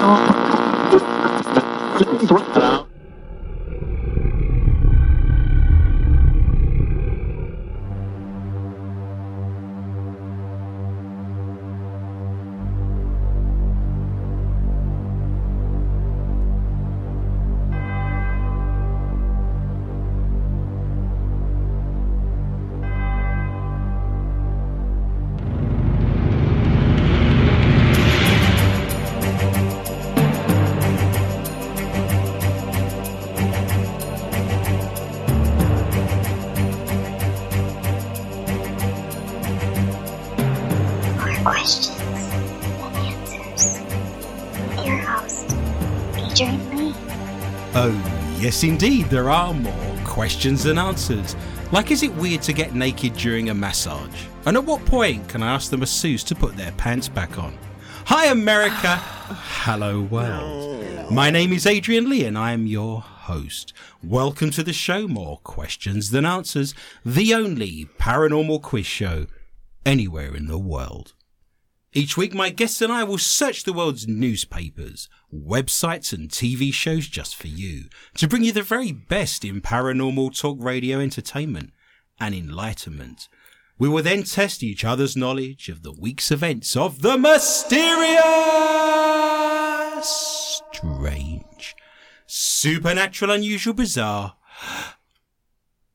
More yes, indeed, there are more questions than answers. Like, is it weird to get naked during a massage? And at what point can I ask the masseuse to put their pants back on? Hi, America. Hello, world. My name is Adrian Lee, and I am your host. Welcome to the show More Questions Than Answers, the only paranormal quiz show anywhere in the world. Each week, my guests and I will search the world's newspapers, websites, and TV shows just for you to bring you the very best in paranormal talk radio entertainment and enlightenment. We will then test each other's knowledge of the week's events of the mysterious, strange, supernatural, unusual, bizarre,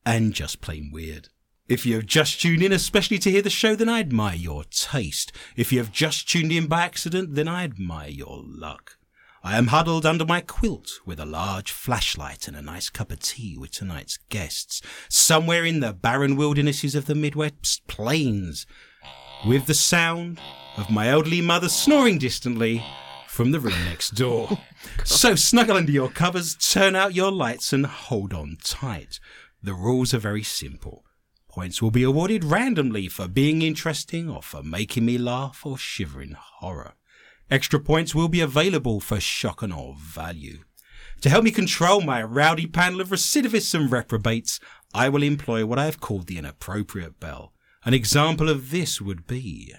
and just plain weird. If you have just tuned in, especially to hear the show, then I admire your taste. If you have just tuned in by accident, then I admire your luck. I am huddled under my quilt with a large flashlight and a nice cup of tea with tonight's guests, somewhere in the barren wildernesses of the Midwest plains, with the sound of my elderly mother snoring distantly from the room next door. so snuggle under your covers, turn out your lights, and hold on tight. The rules are very simple. Points will be awarded randomly for being interesting or for making me laugh or shiver in horror. Extra points will be available for shock and awe value. To help me control my rowdy panel of recidivists and reprobates, I will employ what I have called the inappropriate bell. An example of this would be.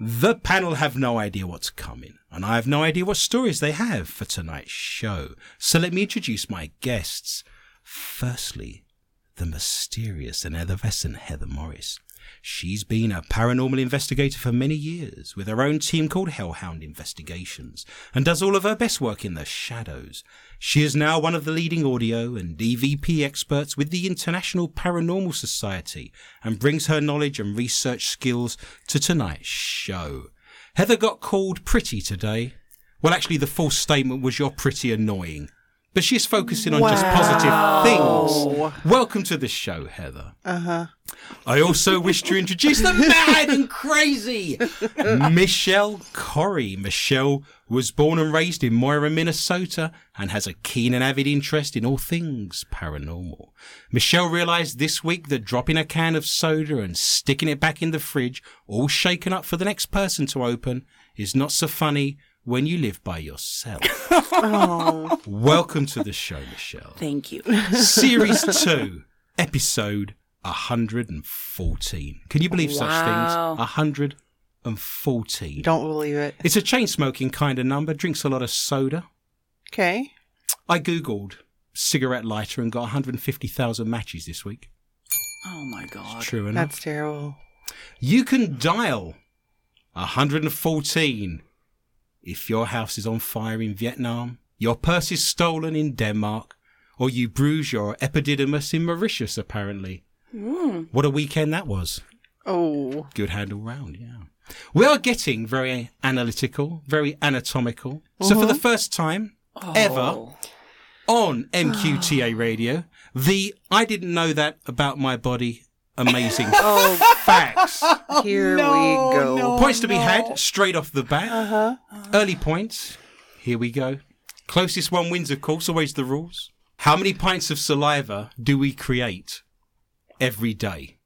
The panel have no idea what's coming, and I have no idea what stories they have for tonight's show. So let me introduce my guests. Firstly, the mysterious and effervescent Heather Morris. She's been a paranormal investigator for many years with her own team called Hellhound Investigations and does all of her best work in the shadows. She is now one of the leading audio and EVP experts with the International Paranormal Society and brings her knowledge and research skills to tonight's show. Heather got called pretty today. Well, actually, the false statement was you're pretty annoying. But she's focusing on just positive things. Welcome to the show, Heather. Uh huh. I also wish to introduce the mad and crazy Michelle Corrie. Michelle was born and raised in Mora, Minnesota, and has a keen and avid interest in all things paranormal. Michelle realized this week that dropping a can of soda and sticking it back in the fridge, all shaken up for the next person to open, is not so funny when you live by yourself. oh. Welcome to the show, Michelle. Thank you. Series 2, episode 114. Can you believe such Wow. things? 114. Don't believe it. It's a chain smoking kind of number, drinks a lot of soda. Okay. I Googled cigarette lighter and got 150,000 matches this week. Oh my god. True enough. That's terrible. You can dial 114 if your house is on fire in Vietnam, your purse is stolen in Denmark, or you bruise your epididymis in Mauritius, apparently. Hmm. What a weekend that was. Oh. Good hand all round, yeah. We are getting very analytical, very anatomical. So for the uh-huh. first time ever oh. on MQTA radio, the I didn't know that about my body amazing oh, facts. Here we go. Points to be had straight off the bat. Uh-huh. Early points. Here we go. Closest one wins, of course, always the rules. How many pints of saliva do we create every day?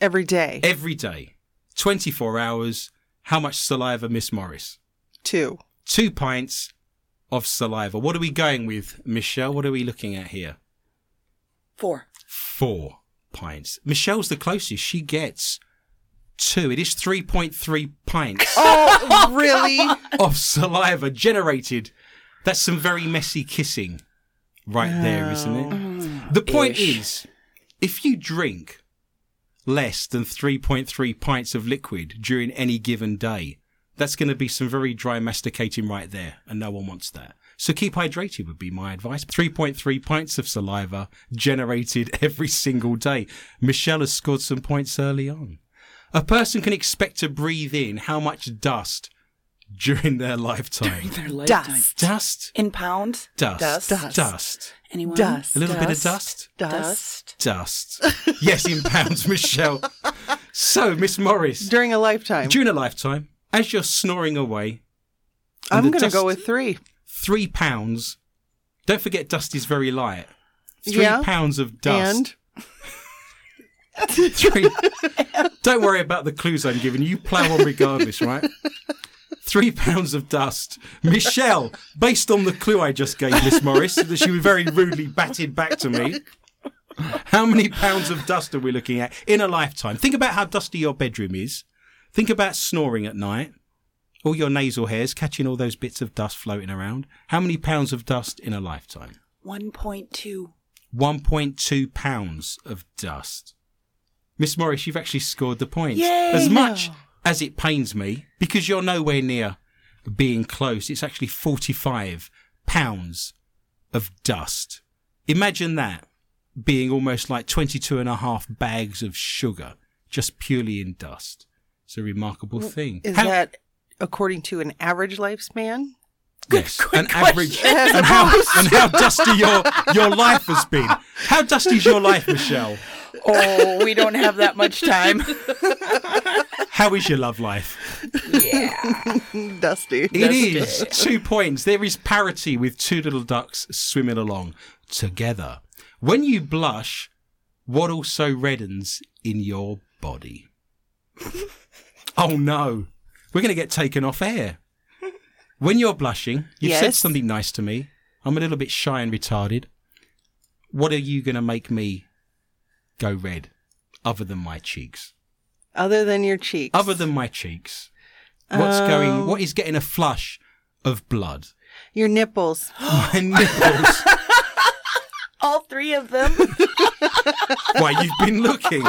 Every day. Every day. 24 hours. How much saliva, Miss Morris? Two. Two pints of saliva. What are we going with, Michelle? What are we looking at here? Four. Four pints. Michelle's the closest. She gets two. It is 3.3 pints Oh, really? of saliva generated. That's some very messy kissing right there, isn't it? Mm. The point is, if you drink less than 3.3 pints of liquid during any given day, that's going to be some very dry masticating right there, and no one wants that. So keep hydrated would be my advice. 3.3 pints of saliva generated every single day. Michelle has scored some points early on. A person can expect to breathe in how much dust during their lifetime? Their lifetime. Dust. Dust. In pounds? Dust. Dust. Dust. Dust. Anyone? Dust. A little bit of dust. Dust. Dust. Dust. yes, in pounds, Michelle. So, Miss Morris, During a lifetime. during a lifetime, as you're snoring away, I'm going to go with three. Three pounds. Don't forget, dust is very light. Three Yeah. pounds of dust. And Three. Don't worry about the clues I'm giving you. You plough on regardless, right? Three pounds of dust. Michelle, based on the clue I just gave Miss Morris, that she was very rudely batted back to me. How many pounds of dust are we looking at in a lifetime? Think about how dusty your bedroom is. Think about snoring at night. All your nasal hairs catching all those bits of dust floating around. How many pounds of dust in a lifetime? 1.2. 1.2 pounds of dust. Miss Morris, you've actually scored the point. Yay! As much as it pains me, because you're nowhere near being close, it's actually 45 pounds of dust. Imagine that being almost like 22 and a half bags of sugar, just purely in dust. It's a remarkable thing. is How- that according to an average lifespan? Yes, an average, and how, and how dusty your, your life has been. How dusty is your life, Michelle? Oh, we don't have that much time. How is your love life? Yeah. Dusty. It is two points. There is parity with two little ducks swimming along together. When you blush, what also reddens in your body? oh no, we're going to get taken off air. When you're blushing, you've said something nice to me. I'm a little bit shy and retarded. What are you going to make me go red other than my cheeks? Other than your cheeks. Other than my cheeks. What's going, um, what is getting a flush of blood? your nipples. My nipples. All three of them. Why, you've been looking.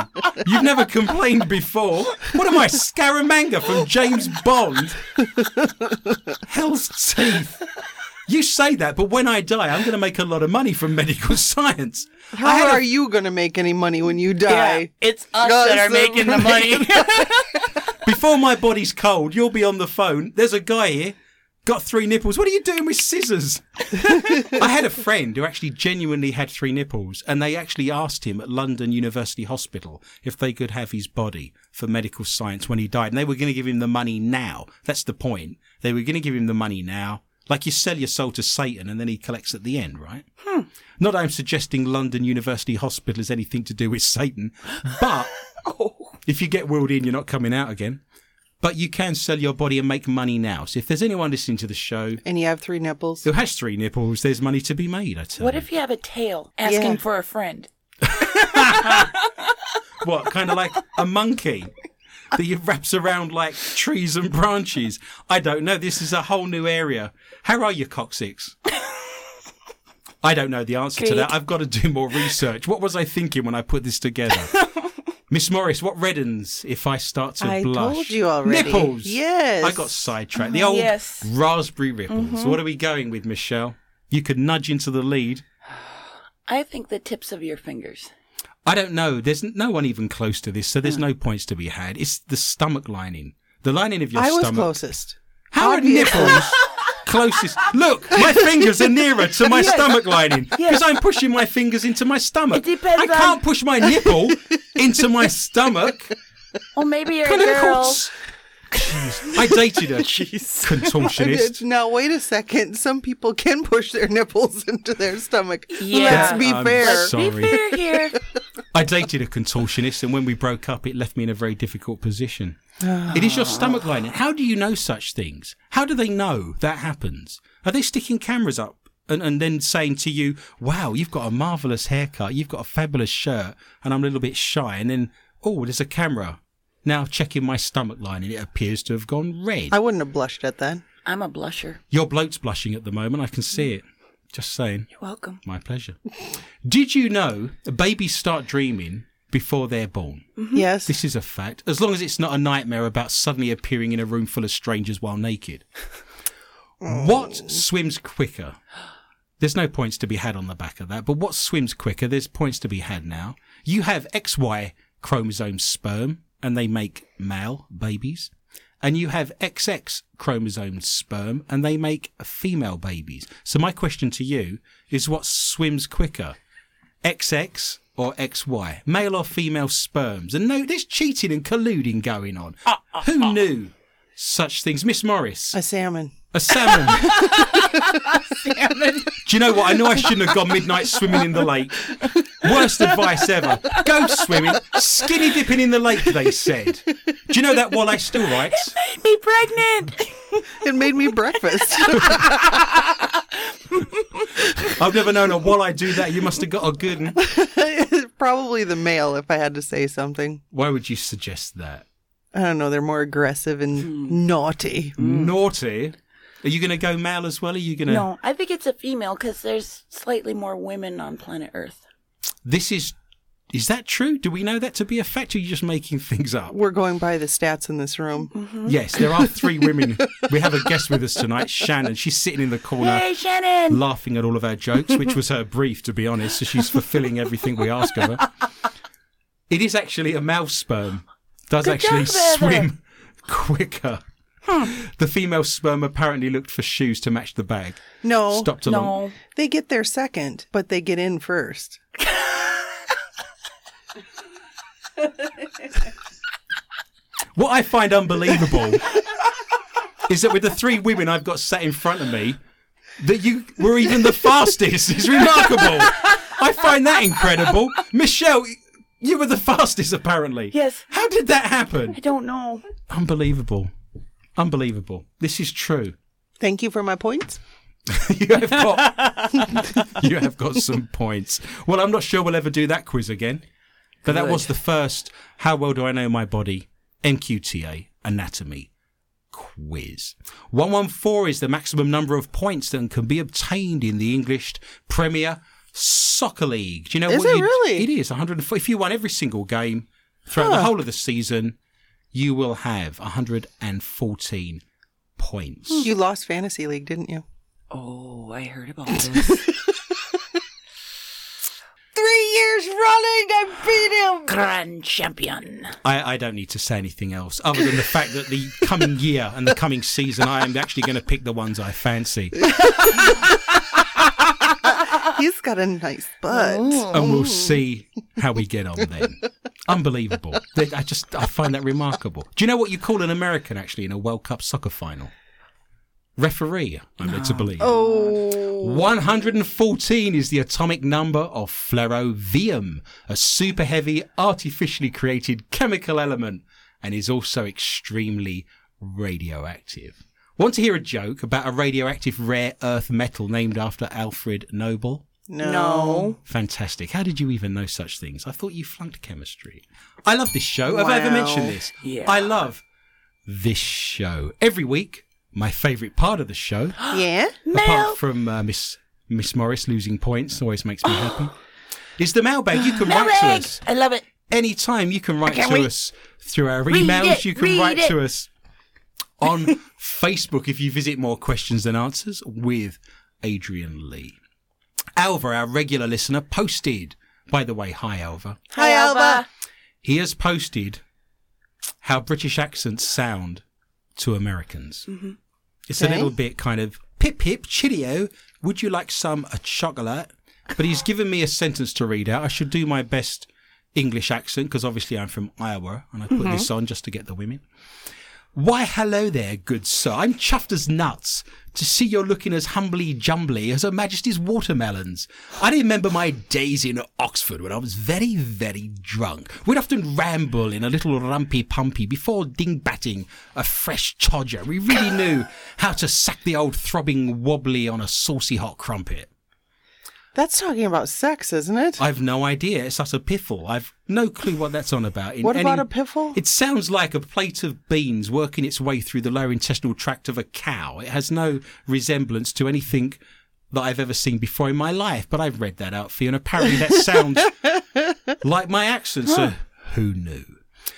You've never complained before. What am I, Scaramanga from James Bond? Hell's teeth. You say that, but when I die, I'm going to make a lot of money from medical science. How had a- are you going to make any money when you Yeah, die? it's us Guys, that are making the money. Before my body's cold, you'll be on the phone. There's a guy here, got three nipples. What are you doing with scissors? I had a friend who actually genuinely had three nipples, and they actually asked him at London University Hospital if they could have his body for medical science when he died. And they were going to give him the money now. That's the point. They were going to give him the money now. Like you sell your soul to Satan and then he collects at the end, right? Hmm. Not I'm suggesting London University Hospital has anything to do with Satan, but oh. if you get wheeled in, you're not coming out again. But you can sell your body and make money now. So if there's anyone listening to the show And you have three nipples. who has three nipples, there's money to be made, I tell you, what you. if you have a tail asking Yeah. for a friend? What, kind of like a monkey that you wraps around like trees and branches? I don't know. This is a whole new area. How are you, coccyx? I don't know the answer to that. I've got to do more research. What was I thinking when I put this together? Miss Morris, what reddens if I start to I blush? I told you already. Nipples. Yes. I got sidetracked. The old Yes. raspberry ripples. Mm-hmm. What are we going with, Michelle? You could nudge into the lead. I think the tips of your fingers. I don't know. There's no one even close to this, so there's mm. no points to be had. It's the stomach lining. The lining of your stomach. I was closest. How are nipples closest? Look, my fingers are nearer to my stomach lining because I'm pushing my fingers into my stomach. It depends I can't on- push my nipple into my stomach. Well, maybe you're a Kind girl. course. Jeez. I dated a contortionist. Now wait a second. Some people can push their nipples into their stomach. Yeah. Let's be I'm fair. Let's Sorry. be fair here. I dated a contortionist, and when we broke up, it left me in a very difficult position. It is your stomach lining. How do you know such things? How do they know that happens? Are they sticking cameras up and, and then saying to you, wow, you've got a marvellous haircut, you've got a fabulous shirt, and I'm a little bit shy, and then, oh, there's a camera. Now checking my stomach line and it appears to have gone red. I wouldn't have blushed at that. I'm a blusher. Your bloat's blushing at the moment. I can see it. Just saying. You're welcome. My pleasure. Did you know babies start dreaming before they're born? Mm-hmm. Yes. This is a fact. As long as it's not a nightmare about suddenly appearing in a room full of strangers while naked. Oh. What swims quicker? There's no points to be had on the back of that, but what swims quicker? There's points to be had now. You have XY chromosome sperm, and they make male babies. And you have XX chromosome sperm, and they make female babies. So my question to you is what swims quicker? XX or XY? Male or female sperms? And no, there's cheating and colluding going on. Uh, uh, Who uh. knew such things? Miss Morris, a salmon. A salmon. Do you know what? I know I shouldn't have gone midnight swimming in the lake. Worst advice ever. Go swimming. Skinny dipping in the lake, they said. Do you know that walleye still writes? Made me pregnant. It made me breakfast. I've never known a walleye do that. You must have got a good one. Probably the male, if I had to say something. Why would you suggest that? I don't know. They're more aggressive and hmm. naughty. Naughty. Are you going to go male as well? Are you going to? No, I think it's a female because there's slightly more women on planet Earth. This is. Is that true? Do we know that to be a fact? Or are you just making things up? We're going by the stats in this room. Mm-hmm. Yes, there are three women. We have a guest with us tonight, Shannon. She's sitting in the corner. Hey, Shannon. laughing at all of our jokes, which was her brief, to be honest. So she's fulfilling everything we ask of her. It is actually a mouse sperm. Does Good actually job, swim quicker. The female sperm apparently looked for shoes to match the bag. No, Stopped along. No. they get there second, but they get in first. What I find unbelievable is that with the three women I've got sat in front of me, that you were even the fastest. is remarkable. I find that incredible. Michelle, you were the fastest apparently. Yes. How did that happen? I don't know. Unbelievable. Unbelievable. This is true. Thank you for my points. you have got you have got some points. Well, I'm not sure we'll ever do that quiz again. But that was the first How Well Do I Know My Body MQTA Anatomy quiz. 114 is the maximum number of points that can be obtained in the English Premier Soccer League. Do you know Is what it really? It is 104. If you won every single game throughout the whole of the season, you will have 114 points. Hmm. You lost Fantasy League, didn't you? Oh, I heard about this. Three years running, I beat him. Grand champion. I, I don't need to say anything else other than the fact that the coming year and the coming season, I am actually going to pick the ones I fancy. He's got a nice butt. And we'll see how we get on then. Unbelievable. I just, I find that remarkable. Do you know what you call an American actually in a World Cup soccer final? Referee, I'm led to believe. Oh, 114 is the atomic number of flerovium, a super heavy, artificially created chemical element, and is also extremely radioactive. Want to hear a joke about a radioactive rare earth metal named after Alfred Nobel? No. No. Fantastic. How did you even know such things? I thought you flunked chemistry. I love this show. Have I ever mentioned this? Yeah. I love this show. Every week, my favourite part of the show Yeah? Mel. apart from uh, Miss Miss Morris losing points, always makes me happy. Is the mailbag? You can write to Mailbag. us I love it. anytime. You can write can't to wait. us through our Read emails. it, you can read write it. to us on Facebook if you visit More Questions Than Answers with Adrian Lee. Alva, our regular listener, posted. By the way, hi Alva. Hi, Alva. He has posted how British accents sound to Americans. Mm-hmm. It's a Okay. little bit kind of pip pip chillio. Would you like some a chocolate? But he's given me a sentence to read out. I should do my best English accent because obviously I'm from Iowa and I put mm-hmm. this on just to get the women. Why, hello there, good sir. I'm chuffed as nuts to see you're looking as humbly jumbly as Her Majesty's watermelons. I remember my days in Oxford when I was very, very drunk. We'd often ramble in a little rumpy pumpy before ding-batting a fresh todger. We really knew how to sack the old throbbing wobbly on a saucy hot crumpet. That's talking about sex, isn't it? I've no idea. It's such a piffle. I've no clue what that's on about. in what about a piffle? It sounds like a plate of beans working its way through the lower intestinal tract of a cow. It has no resemblance to anything that I've ever seen before in my life, but I've read that out for you, and apparently that sounds like my accent, so who knew?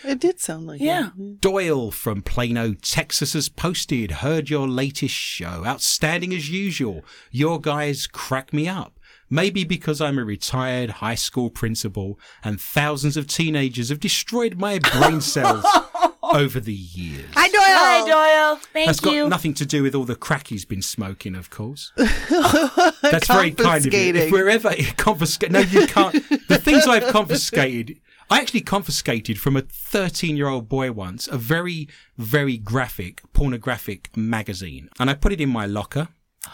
It did sound like Yeah. Doyle from Plano, Texas has posted, heard your latest show. Outstanding as usual. Your guys crack me up. Maybe because I'm a retired high school principal and thousands of teenagers have destroyed my brain cells over the years. Hi, Doyle. Hi, Doyle. Thank you. That's got nothing to do with all the crack he's been smoking, of course. That's very kind of you. If we're ever confiscate, no, you can't. The things I've confiscated, I actually confiscated from a 13-year-old boy once a very, very graphic, pornographic magazine, and I put it in my locker.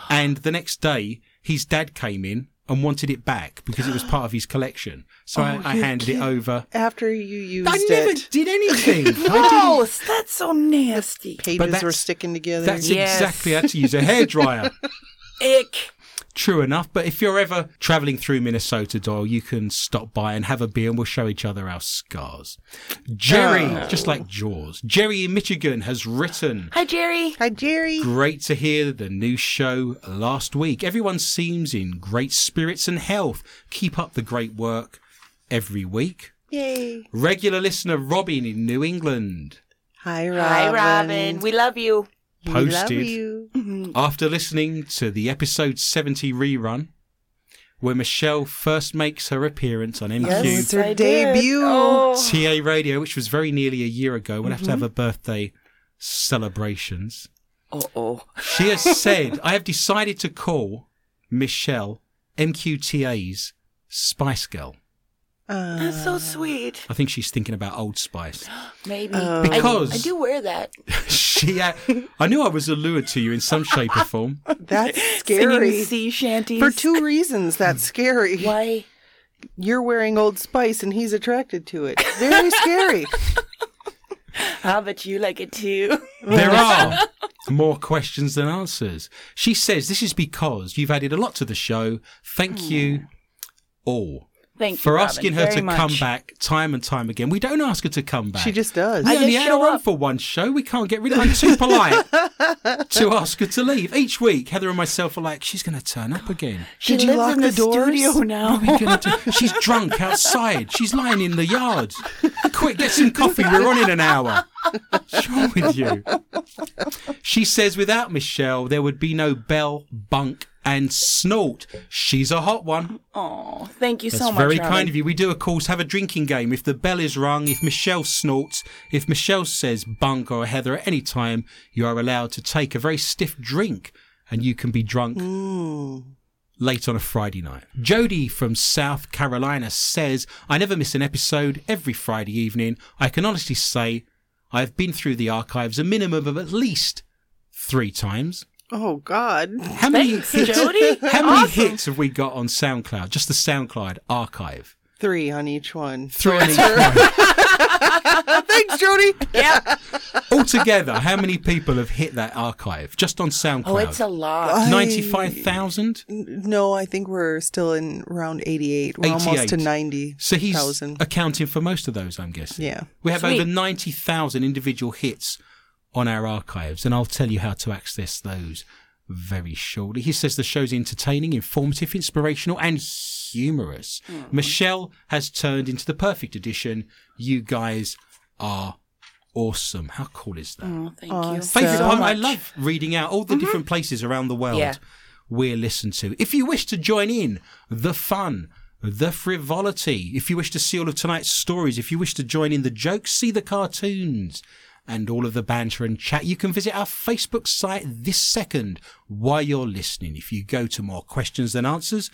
And the next day, his dad came in and wanted it back because it was part of his collection. So oh, I, I handed it over. After you used it? I never it, did anything. I. That's so nasty. pages that's- were sticking together. That's Yes. exactly how to use a hairdryer. Ick. True enough, but if you're ever travelling through Minnesota, Doyle, you can stop by and have a beer and we'll show each other our scars. Jerry, oh. just like Jaws, Jerry in Michigan has written, Hi, Jerry. Hi, Jerry. Great to hear the new show last week. Everyone seems in great spirits and health. Keep up the great work every week. Yay. Regular listener Robin in New England Hi, Robin. Hi, Robin. We love you. We love posted after listening to the episode 70 rerun where Michelle first makes her appearance on MQ Yes, her debut. Oh. TA Radio, which was very nearly a year ago. We'll have to Mm-hmm. have a birthday celebrations. Oh, oh. She has said, I have decided to call Michelle MQTA's Spice Girl. Uh, That's so sweet. I think she's thinking about Old Spice. Maybe. Oh. Because- I, do wear that. she, uh, I knew I was allured to you in some shape or form. that's Singing scary. sea shanties. For two reasons, that's scary. Why? You're wearing Old Spice and he's attracted to it. Very scary. How about you like it too? There are more questions than answers. She says this is because you've added a lot to the show. Thank you all Thank you for Robin, asking her to much. come back time and time again. We don't ask her to come back. She just does. We I only had her show on for one show. We can't get rid of her. I'm too polite to ask her to leave. Each week, Heather and myself are like, she's going to turn up again. She Did you lives lock in the, the doors? studio now. What are we gonna do? She's drunk outside. She's lying in the yard. Quick, get some coffee. We're on in an hour. What's wrong with you? She says without Michelle, there would be no Bell, Bunk, and Snort. She's a hot one. Oh, thank you That's so much. very Robin. kind of you. We do, of course, have a drinking game. If the bell is rung, if Michelle snorts, if Michelle says bunk or Heather at any time, you are allowed to take a very stiff drink and you can be drunk late on a Friday night. Jody from South Carolina says, I never miss an episode every Friday evening. I can honestly say I've been through the archives a minimum of at least three times. Oh, God. How many Thanks, hits, Jody. How many Awesome. hits have we got on SoundCloud? Just the SoundCloud archive. Three on each one. Three on each one. Thanks, Jody. Yeah. Altogether, how many people have hit that archive just on oh, SoundCloud? Oh, it's a lot. I- Ninety-five thousand. No, I think we're still in around 88. We're almost to 90. So he's Thousand. accounting for most of those, I'm guessing. Yeah. We have Sweet. over ninety thousand individual hits on our archives, and I'll tell you how to access those very shortly. He says the show's entertaining, informative, inspirational, and humorous. Hmm. Michelle has turned into the perfect addition. You guys are awesome. How cool is that? Oh, thank you. Awesome. Favorite So part, I love reading out all the mm-hmm. different places around the world Yeah. we're listened to. If you wish to join in the fun, the frivolity, if you wish to see all of tonight's stories, if you wish to join in the jokes, see the cartoons, and all of the banter and chat, you can visit our Facebook site this second while you're listening. If you go to more questions than answers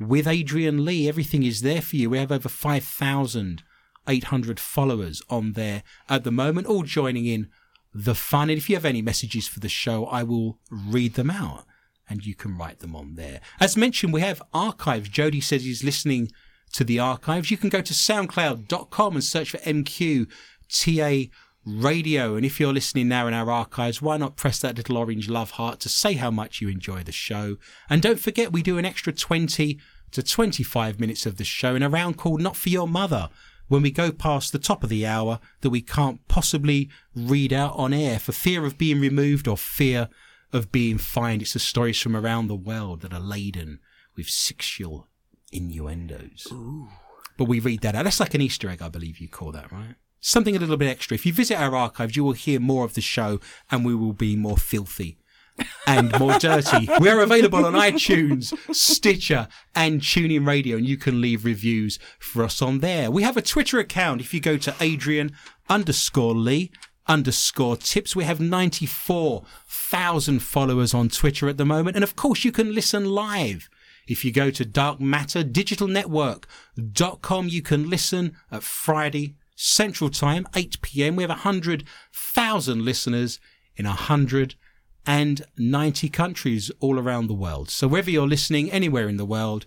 with Adrian Lee, everything is there for you. We have over 5,800 followers on there at the moment, all joining in the fun. And if you have any messages for the show, I will read them out and you can write them on there. As mentioned, we have archives. Jody says he's listening to the archives. You can go to soundcloud.com and search for MQTA radio. And if you're listening now in our archives, why not press that little orange love heart to say how much you enjoy the show? And don't forget, we do an extra 20 to 25 minutes of the show in a round called Not For Your Mother, when we go past the top of the hour that we can't possibly read out on air for fear of being removed or fear of being fined. It's the stories from around the world that are laden with sexual innuendos. But we read that out. That's like an Easter egg, I believe you call that, right? Something a little bit extra. If you visit our archives, you will hear more of the show and we will be more filthy and more dirty. We're available on iTunes, Stitcher, and TuneIn Radio, and you can leave reviews for us on there. We have a Twitter account. If you go to Adrian underscore Lee underscore tips, we have 94,000 followers on Twitter at the moment. And of course, you can listen live. If you go to Dark Matter Digital Network.com, you can listen at Friday Central Time, 8 p.m. We have 100,000 listeners in 190 countries all around the world. So wherever you're listening, anywhere in the world,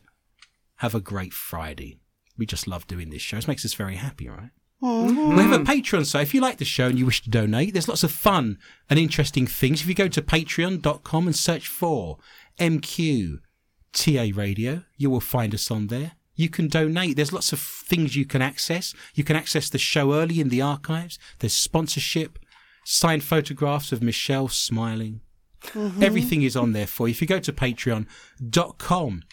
have a great Friday. We just love doing this show. It makes us very happy, right? We have a Patreon, so if you like the show and you wish to donate, there's lots of fun and interesting things. If you go to patreon.com and search for MQTA Radio, you will find us on there. You can donate. There's lots of things you can access. You can access the show early in the archives. There's sponsorship, signed photographs of Michelle smiling. Mm-hmm. Everything is on there for you. If you go to patreon.com,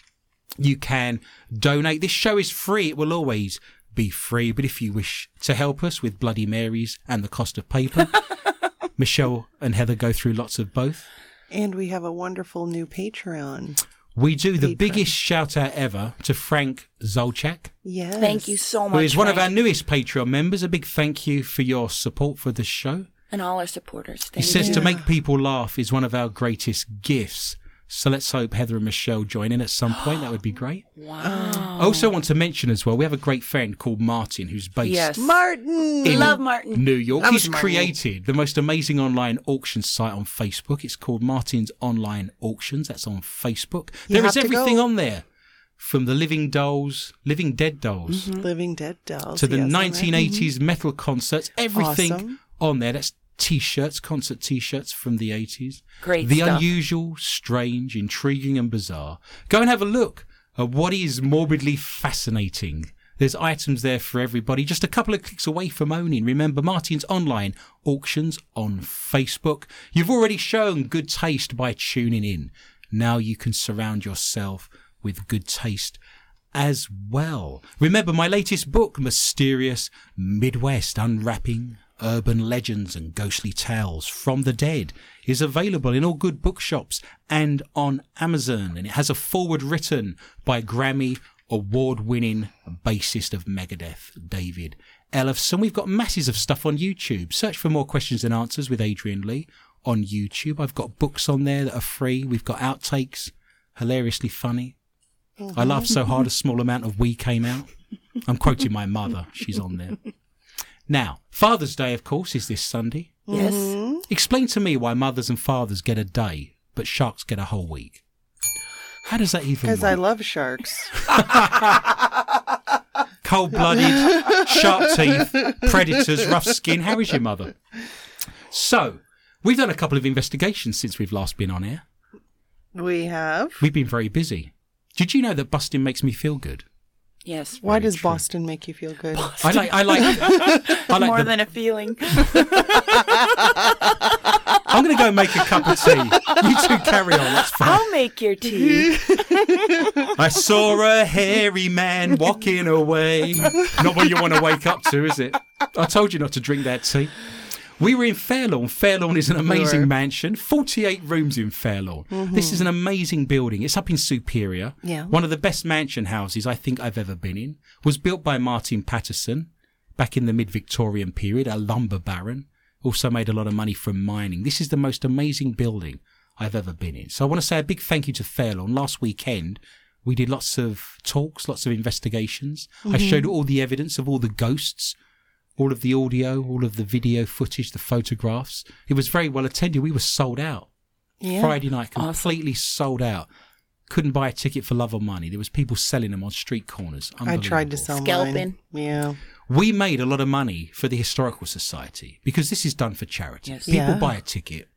you can donate. This show is free. It will always be free. But if you wish to help us with Bloody Marys and the cost of paper, Michelle and Heather go through lots of both. And we have a wonderful new Patreon. We do the Patron. biggest shout out ever to Frank Zolchak, Yes. Thank you so who much. is one of our newest Patreon members. A big thank you for your support for the show. and all our supporters. He Thank says you. to make people laugh is one of our greatest gifts. So let's hope Heather and Michelle join in at some point. That would be great. Wow. I also want to mention as well, we have a great friend called Martin who's based Yes. Martin. in Love Martin. New York. That He's was Martin. created the most amazing online auction site on Facebook. It's called Martin's Online Auctions. That's on Facebook. You There is everything go. on there. From the living dolls, living dead dolls, mm-hmm. Living Dead Dolls. to the yes, 1980s mm-hmm. metal concerts, everything Awesome. on there. That's t-shirts, concert t-shirts from the 80s. Great The stuff. unusual, strange, intriguing and bizarre. Go and have a look at what is morbidly fascinating. There's items there for everybody, just a couple of clicks away from owning. Remember, Martin's online auctions on Facebook. You've already shown good taste by tuning in. Now you can surround yourself with good taste as well. Remember my latest book, Mysterious Midwest Unwrapping Urban Legends and Ghostly Tales from the Dead, is available in all good bookshops and on Amazon. And it has a forward written by Grammy award winning bassist of Megadeth, David Ellefson. We've got masses of stuff on YouTube. Search for more questions and answers with Adrian Lee on YouTube. I've got books on there that are free. We've got outtakes, hilariously funny. I laughed so hard a small amount of we came out. I'm quoting my mother. She's on there. Now, Father's Day, of course, is this Sunday. Yes. Mm-hmm. Explain to me why mothers and fathers get a day, but sharks get a whole week. How does that even Because? I love sharks. Cold blooded, sharp teeth, predators, rough skin. How is your mother? So, we've done a couple of investigations since we've last been on air. We have. We've been very busy. Did you know that busting makes me feel good? Yes. Why Very does true. Boston make you feel good? Boston. I like, I like, I like More the than a feeling. I'm going to go make a cup of tea. You two carry on. That's fine. I'll make your tea. I saw a hairy man walking away. Not what you want to wake up to, is it? I told you not to drink that tea. We were in Fairlawn. Fairlawn is an amazing were. mansion, 48 rooms in Fairlawn. Mm-hmm. This is an amazing building. It's up in Superior. Yeah. One of the best mansion houses I think I've ever been in. Was built by Martin Pattison back in the mid-Victorian period, a lumber baron. Also made a lot of money from mining. This is the most amazing building I've ever been in. So I want to say a big thank you to Fairlawn. Last weekend, we did lots of talks, lots of investigations. I mm-hmm. showed all the evidence of all the ghosts, all of the audio, all of the video footage, the photographs. It was very well attended. We were sold out. Yeah. Friday night, completely sold out. Couldn't buy a ticket for love or money. There was people selling them on street corners. I tried to sell Scalping. mine. Yeah. We made a lot of money for the Historical Society because this is done for charity. Yes. People Yeah. buy a ticket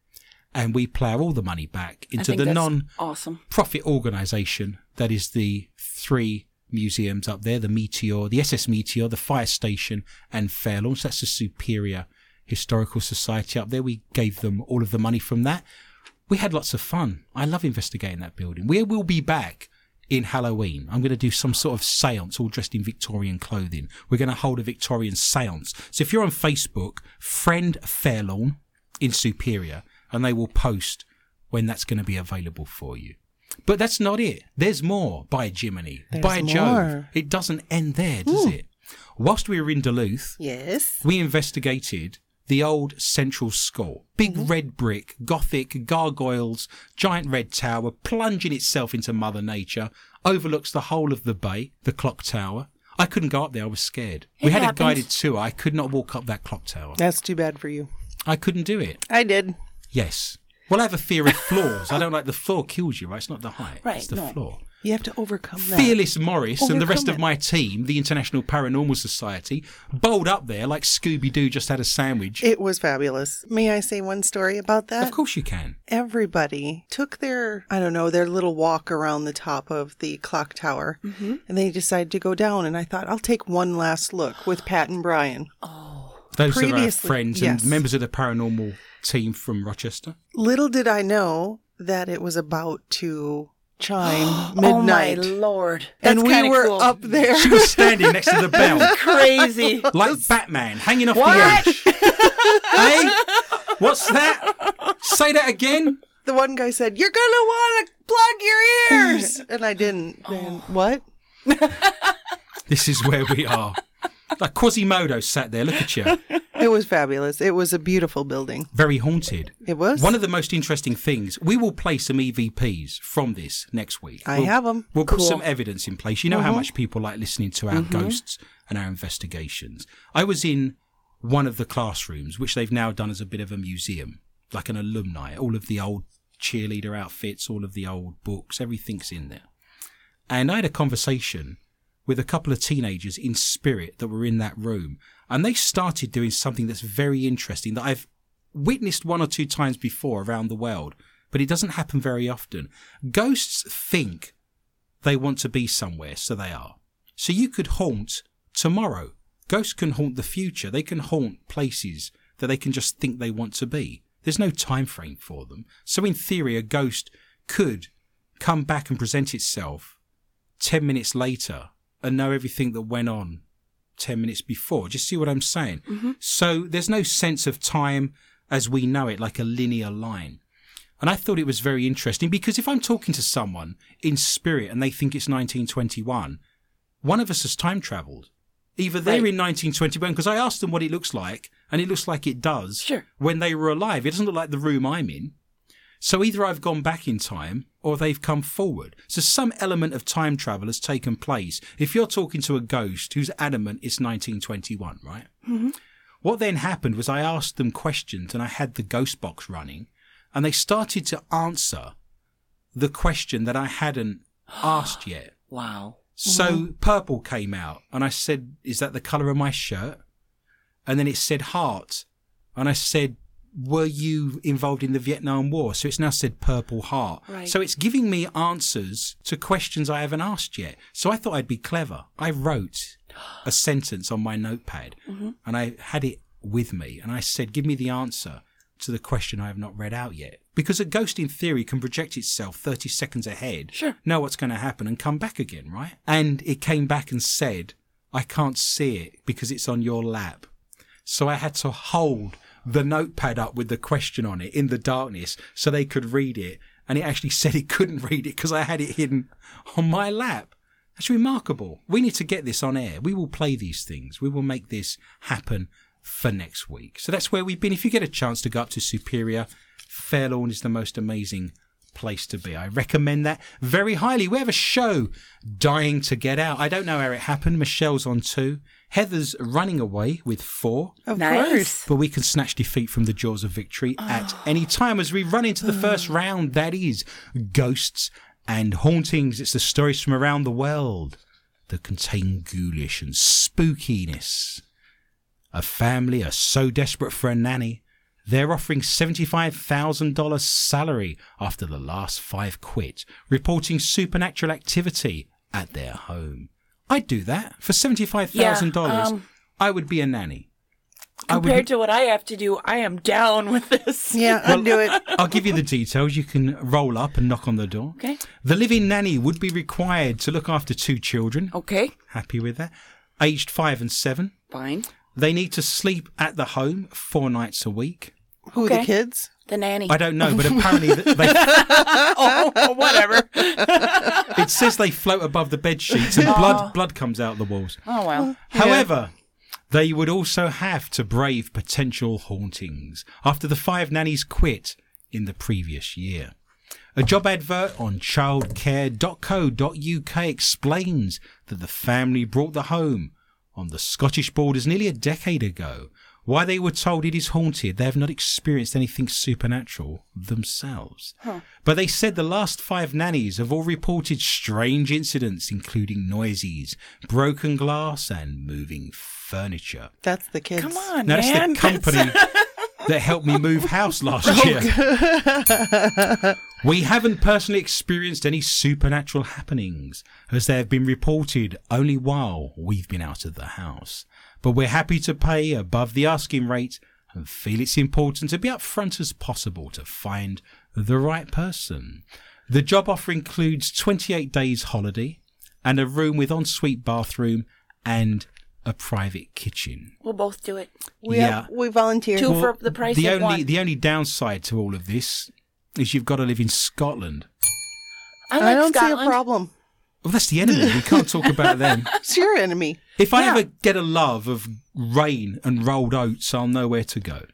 and we plough all the money back into the that's non awesome. profit organisation that is the three museums up there the Meteor, the SS Meteor, the Fire Station, and Fairlawn. That's the Superior Historical Society up there. We gave them all of the money from that. We had lots of fun. I love investigating that building. We will be back in Halloween. I'm going to do some sort of seance all dressed in Victorian clothing. We're going to hold a Victorian seance. So if you're on Facebook, friend Fairlawn in Superior, and they will post when that's going to be available for you. But that's not it. There's more by Jiminy, There's by Jove. more. It doesn't end there, does it? Whilst we were in Duluth, Yes. we investigated the old central school. Big mm-hmm. red brick, gothic, gargoyles, giant red tower, plunging itself into Mother Nature, overlooks the whole of the bay, the clock tower. I couldn't go up there, I was scared. we had happens. a guided tour. I could not walk up that clock tower. That's too bad for you. I couldn't do it. I did. Yes. Well, I have a fear of floors. I don't like the floor kills you, right? It's not the height. Right, It's the no. floor. You have to overcome that. Fearless Morris and the rest Overcome of my team, the International Paranormal Society, bowled up there like Scooby Doo just had a sandwich. It was fabulous. May I say one story about that? of course you can. Everybody took their, I don't know, their little walk around the top of the clock tower mm-hmm. and they decided to go down. And I thought, I'll take one last look with Pat and Brian. Oh. Those are our Previously- friends yes. and members of the paranormal team from Rochester. Little did I know that it was about to chime oh, midnight. Oh my midnight. lord! and we were cool. up there. She was standing next to the bell, Crazy. like Batman, hanging off What? the edge. hey, what's that? Say that again. the one guy said, You're going to want to plug your ears. and I didn't. Then, oh. what? This is where we are. Like Quasimodo sat there. Look at you, It was fabulous. It was a beautiful building. very haunted. It was. One of the most interesting things, we will play some EVPs from this next week. I We'll- have 'em. We'll put some evidence in place. You know how mm-hmm. much people like listening to our mm-hmm. ghosts and our investigations. I was in one of the classrooms, which they've now done as a bit of a museum, like an alumni. All of the old cheerleader outfits, all of the old books, everything's in there. And I had a conversation with a couple of teenagers in spirit that were in that room. And they started doing something that's very interesting that I've witnessed one or two times before around the world, but it doesn't happen very often. Ghosts think they want to be somewhere, so they are. So you could haunt tomorrow. Ghosts can haunt the future. They can haunt places that they can just think they want to be. There's no time frame for them. So in theory, a ghost could come back and present itself 10 minutes later and know everything that went on 10 minutes before. Just see what I'm saying? Mm-hmm. So there's no sense of time as we know it, like a linear line. And I thought it was very interesting because if I'm talking to someone in spirit and they think it's 1921, one of us has time traveled. Either they're Right. in 1921 because I asked them what it looks like, and it looks like it does Sure. when they were alive. It doesn't look like the room I'm in. So either I've gone back in time or they've come forward. So some element of time travel has taken place. If you're talking to a ghost who's adamant it's 1921, right? Mm-hmm. What then happened was I asked them questions and I had the ghost box running and they started to answer the question that I hadn't asked yet. Wow. So mm-hmm. purple came out, and I said, "Is that the color of my shirt?" And then it said heart, and I said, "Were you involved in the Vietnam War?" So it's now said purple heart. Right. So it's giving me answers to questions I haven't asked yet. So I thought I'd be clever. I wrote a sentence on my notepad, mm-hmm. and I had it with me, and I said, "Give me the answer." To the question I have not read out yet. Because a ghost, in theory, can project itself 30 seconds ahead Sure. know what's going to happen and come back again, right? And it came back and said, I can't see it because it's on your lap. So I had to hold the notepad up with the question on it in the darkness so they could read it. And it actually said it couldn't read it because I had it hidden on my lap. That's remarkable. We need to get this on air. We will play these things. We will make this happen for next week. So that's where we've been. If you get a chance to go up to Superior, Fairlawn is the most amazing place to be. I recommend that very highly. We have a show dying to get out. I don't know how it happened. Michelle's on two. Heather's running away with four. Of Nice. course. But we can snatch defeat from the jaws of victory at oh. any time as we run into the first oh. round. That is ghosts and hauntings. It's the stories from around the world that contain ghoulish and spookiness. A family are so desperate for a nanny, They're offering $75,000 salary after the last five quit, reporting supernatural activity at their home. I'd do that. For $75,000, Yeah, um, I would be a nanny. I would Compared to what I have to do, I am down with this. Yeah, I'd do it. I'll give you the details. You can roll up and knock on the door. Okay. The living nanny would be required to look after two children. Okay. Happy with that? Aged five and seven. Fine. They need to sleep at the home four nights a week. Who the kids? The nanny. I don't know, but apparently they, oh, whatever. it says they float above the bed sheets and oh. blood blood comes out the walls. Oh well. However, they would also have to brave potential hauntings after the five nannies quit in the previous year. A job advert on childcare.co.uk explains that the family brought the home on the Scottish borders nearly a decade ago. Why they were told it is haunted, they have not experienced anything supernatural themselves. But they said the last five nannies have all reported strange incidents, including noises, broken glass, and moving furniture. That's the kids. Come on, Now, that's man. the company that helped me move house last oh, year. we haven't personally experienced any supernatural happenings, as they have been reported only while we've been out of the house. But we're happy to pay above the asking rate and feel it's important to be upfront as possible to find the right person. The job offer includes 28 days holiday and a room with ensuite bathroom and a private kitchen. We'll both do it. We, Yeah. have, we volunteered. Two for the price the of only one. the only downside to all of this is you've got to live in Scotland. I like I don't Scotland. see a problem. Well, that's the enemy. We can't talk about them. It's your enemy. If I Yeah. ever get a love of rain and rolled oats, I'll know where to go.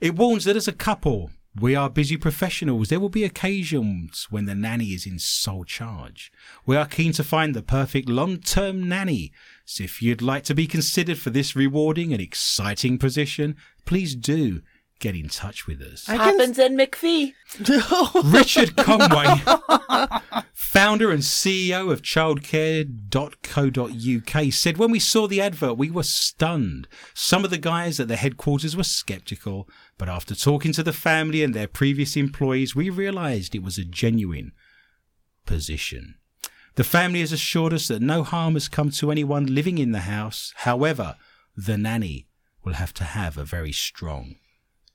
It warns that as a couple, we are busy professionals. There will be occasions when the nanny is in sole charge. We are keen to find the perfect long-term nanny. So if you'd like to be considered for this rewarding and exciting position, please do get in touch with us. I can- Poppins and McPhee. Richard Conway, founder and CEO of childcare.co.uk, said when we saw the advert, we were stunned. Some of the guys at the headquarters were skeptical, but after talking to the family and their previous employees, we realized it was a genuine position. The family has assured us that no harm has come to anyone living in the house. However, the nanny will have to have a very strong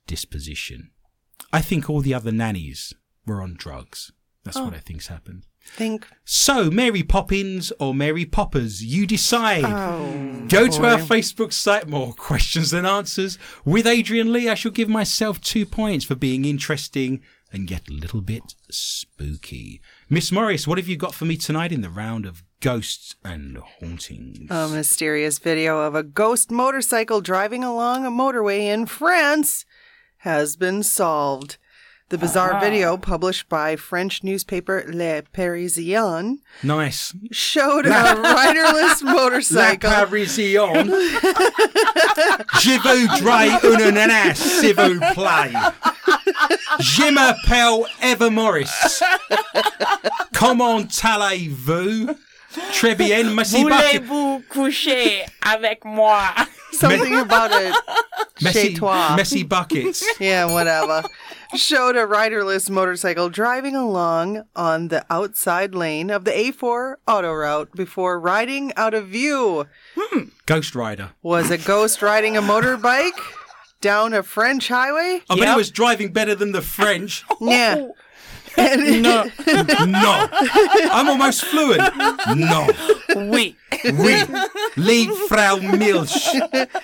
disposition. I think all the other nannies were on drugs. That's what oh. I think's happened. think. So, Mary Poppins or Mary Poppers, you decide. Oh, Go to our. Facebook site, more questions than answers. With Adrian Lee, I shall give myself two points for being interesting and yet a little bit spooky. Miss Morris, what have you got for me tonight in the round of ghosts and hauntings? A mysterious video of a ghost motorcycle driving along a motorway in France has been solved. The bizarre video, published by French newspaper Le Parisien, nice. showed a riderless La motorcycle. Parisienne. Je voudrais une ananas, s'il vous plaît. Je m'appelle Eva Morris. Comment allez-vous? Très bien, merci beaucoup. Voulez-vous coucher avec moi? Something about it. Messy, messy buckets. Yeah, whatever. Showed a riderless motorcycle driving along on the outside lane of the A4 auto route before riding out of view. Hmm. Ghost Rider. Was a ghost riding a motorbike down a French highway? I bet he Yep. was driving better than the French. Yeah. And No, no. I'm almost fluent. No. Oui. Oui. Leave Frau Milch.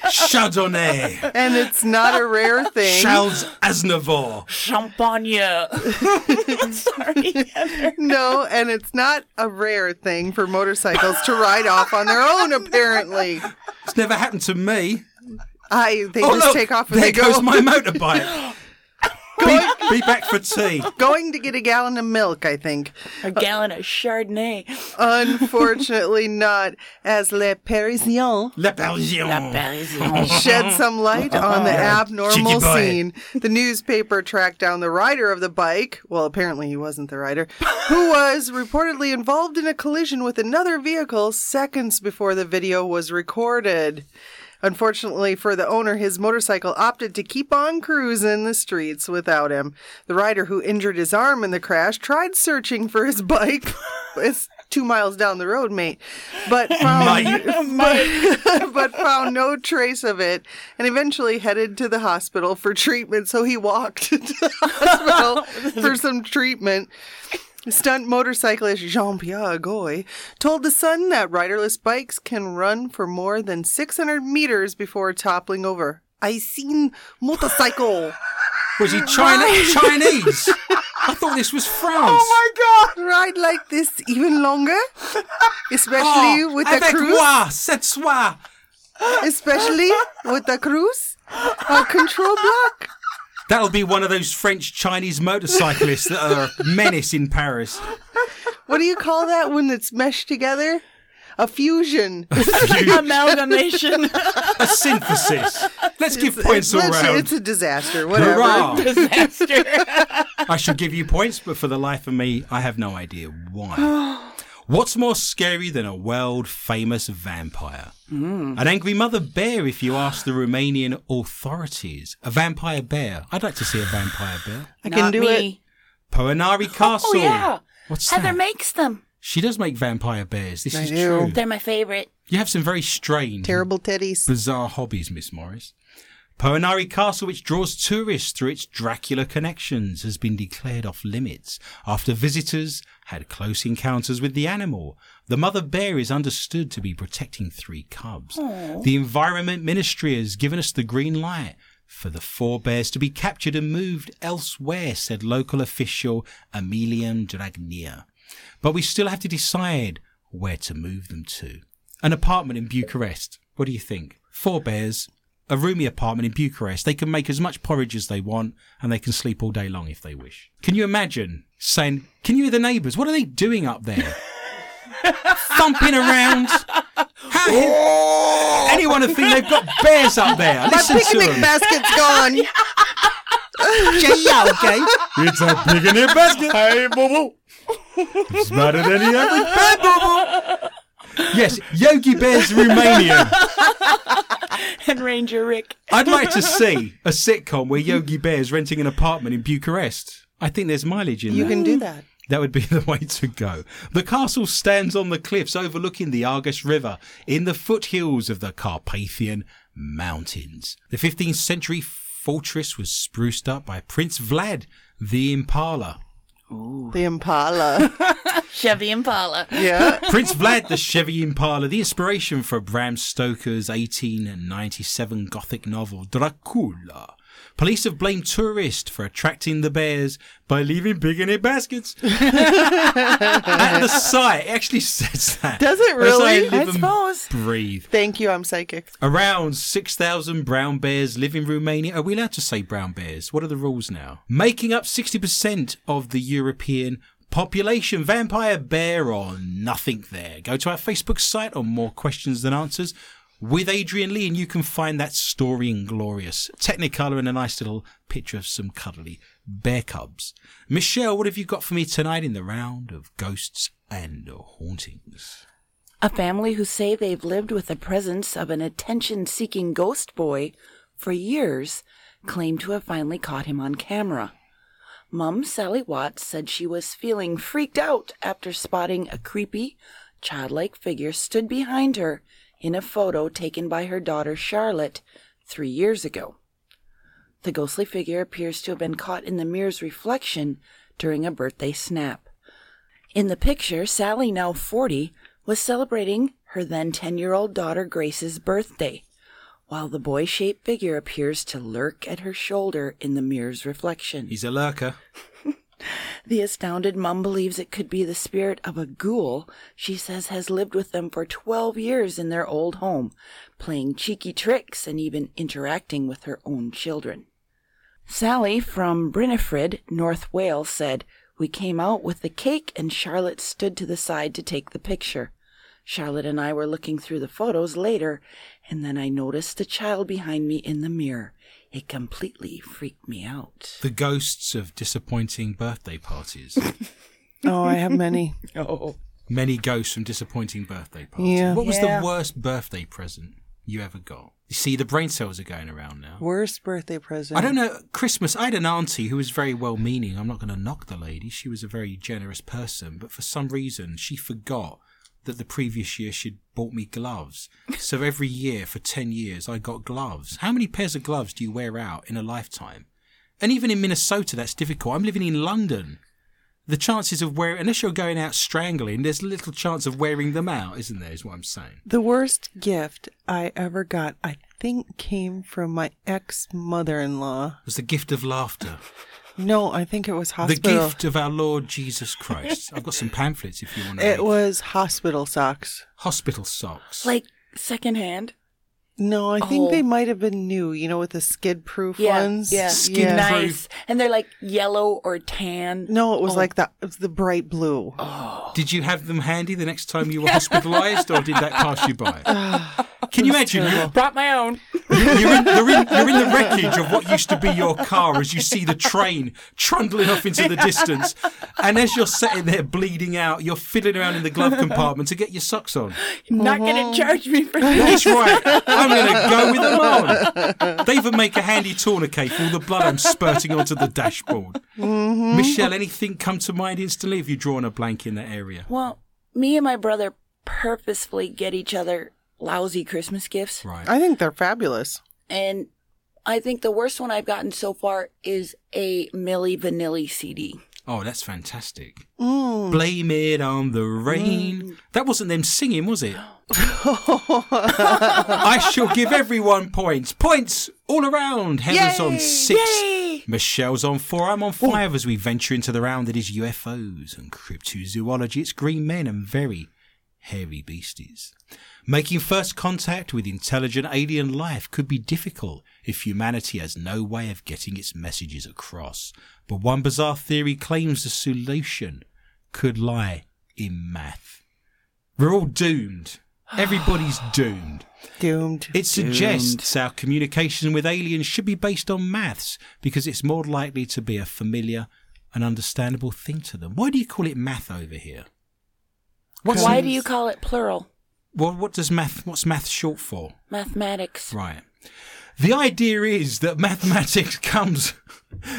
Chardonnay. and it's not a rare thing. Charles Aznavour. Champagne. Sorry, Heather. No, and it's not a rare thing for motorcycles to ride off on their own, apparently. It's never happened to me. I they Oh, just look, take off and there they goes my motorbike. be, be back for tea. going to get a gallon of milk, I think. A gallon of Chardonnay. Unfortunately, not, as Le Parisien Le Parisienne. La Parisienne. shed some light on the uh-huh. abnormal scene. The newspaper tracked down the rider of the bike. Well, apparently he wasn't the rider, who was reportedly involved in a collision with another vehicle seconds before the video was recorded. Unfortunately for the owner, his motorcycle opted to keep on cruising the streets without him. The rider who injured his arm in the crash tried searching for his bike. it's two miles down the road, mate, but found, but, but found no trace of it and eventually headed to the hospital for treatment. So he walked to the hospital for some treatment. Stunt motorcyclist Jean Pierre Goy told The Sun that riderless bikes can run for more than 600 meters before toppling over. I seen motorcycle. Was he China- Chinese? I thought this was France. Oh my god! Ride like this even longer, especially Oh, with the cruise. moi, cette soir. Especially with the cruise. A control block. That'll be one of those French Chinese motorcyclists that are a menace in Paris. What do you call that when it's meshed together? A fusion. A fusion. amalgamation. A synthesis. Let's give points all Let's- round. It's a disaster. Whatever. Hurrah! Disaster. I should give you points, but for the life of me, I have no idea why. What's more scary than a world famous vampire? Hmm. An angry mother bear, if you ask the Romanian authorities. A vampire bear. I'd like to see a vampire bear. I can Not do me. it. Poenari oh, Castle. Oh yeah. What's Heather that? makes them. she does make vampire bears. This I is do. true. They're my favorite. You have some very strange, Terrible teddies. bizarre hobbies, Miss Morris. Poenari Castle, which draws tourists through its Dracula connections, has been declared off limits after visitors had close encounters with the animal. The mother bear is understood to be protecting three cubs. The Environment Ministry has given us the green light for the four bears to be captured and moved elsewhere, said local official Emilian Dragnia. But we still have to decide where to move them to. An apartment in Bucharest. What do you think? Four bears, a roomy apartment in Bucharest. They can make as much porridge as they want and they can sleep all day long if they wish. Can you imagine saying, Can you hear the neighbours? What are they doing up there? Thumping around. How anyone would think they've got bears up there? My Listen to picnic them. basket's gone. yeah, okay? It's a picnic basket. Hey, boo boo. It's better than the average bear, boo boo. Yes, Yogi Bear's Romanian. And Ranger Rick. I'd like to see a sitcom where Yogi Bear's renting an apartment in Bucharest. I think there's mileage in You that. You can do that. That would be the way to go. The castle stands on the cliffs overlooking the Argus River in the foothills of the Carpathian Mountains. The 15th century fortress was spruced up by Prince Vlad the Impala. The Impala. Chevy Impala. yeah. Prince Vlad the Chevy Impala, the inspiration for Bram Stoker's 1897 Gothic novel Dracula. Police have blamed tourists for attracting the bears by leaving picnic baskets. At the site, it actually says that. Does it As really? live I and suppose. Breathe. Thank you. I'm psychic. Around 6,000 brown bears live in Romania. Are we allowed to say brown bears? What are the rules now? Making up 60% of the European population. Vampire bear or nothing there. Go to our Facebook site on More Questions Than Answers with Adrian Lee and you can find that story in glorious Technicolor and a nice little picture of some cuddly bear cubs. Michelle, what have you got for me tonight in the round of ghosts and hauntings? A family who say they've lived with the presence of an attention seeking ghost boy for years claim to have finally caught him on camera. Mum Sally Watts said she was feeling freaked out after spotting a creepy, childlike figure stood behind her in a photo taken by her daughter Charlotte three years ago. The ghostly figure appears to have been caught in the mirror's reflection during a birthday snap. In the picture, Sally, now 40, was celebrating her then 10 year old daughter Grace's birthday, while the boy shaped figure appears to lurk at her shoulder in the mirror's reflection. He's a lurker. The astounded mum believes it could be the spirit of a ghoul she says has lived with them for 12 years in their old home, playing cheeky tricks and even interacting with her own children. Sally from Brinifrid, North Wales, said, We came out with the cake and Charlotte stood to the side to take the picture. Charlotte and I were looking through the photos later, and then I noticed the child behind me in the mirror. It completely freaked me out. The ghosts of disappointing birthday parties. Oh, I have many. Oh. Many ghosts from disappointing birthday parties. Yeah. What was Yeah. the worst birthday present you ever got? You see, the brain cells are going around now. Worst birthday present. I don't know. Christmas, I had an auntie who was very well meaning. I'm not going to knock the lady. She was a very generous person. But for some reason, she forgot that the previous year she'd bought me gloves. So every year for 10 years, I got gloves. How many pairs of gloves do you wear out in a lifetime? And even in Minnesota, that's difficult. I'm living in London. The chances of wearing, unless you're going out strangling, there's little chance of wearing them out, isn't there? Is what I'm saying. The worst gift I ever got, I think, came from my ex mother in law. It was the gift of laughter. No, I think it was hospital. The gift of our Lord Jesus Christ. I've got some pamphlets if you want to. It was hospital socks. hospital socks. Like secondhand. No, I think Oh. they might have been new, you know, with the skid proof Yeah, ones. yeah. Skin yeah. Nice. And they're like yellow or tan. No, it was Oh. like that. It was the bright blue. Oh. Did you have them handy the next time you were hospitalised, or did that pass you by? Can you imagine? You're, Brought my own. you're, in, you're, in, you're in the wreckage of what used to be your car as you see the train trundling off into the distance. And as you're sitting there bleeding out, you're fiddling around in the glove compartment to get your socks on. You're Not going to uh-huh. charge me for that. That's right. I'm going to go with them on. They even make a handy tourniquet for all the blood I'm spurting onto the dashboard. Mm-hmm. Michelle, anything come to mind instantly? Have you drawn a blank in that area? Well, me and my brother purposefully get each other lousy Christmas gifts. Right. I think they're fabulous. And I think the worst one I've gotten so far is a Milli Vanilli CD. Oh, that's fantastic. Mm. Blame it on the rain. That wasn't them singing, was it? I shall give everyone points. Points all around. Heather's on six. Yay! Michelle's on four. I'm on five as we venture into the round that is UFOs and cryptozoology. It's green men and very hairy beasties. Making first contact with intelligent alien life could be difficult if humanity has no way of getting its messages across. But one bizarre theory claims the solution could lie in math. We're all doomed. Everybody's doomed. Doomed. It suggests our communication with aliens should be based on maths because it's more likely to be a familiar and understandable thing to them. Why do you call it math over here? What's Why do you call it plural? well, what does math? What's math short for? Mathematics. Right. The idea is that mathematics comes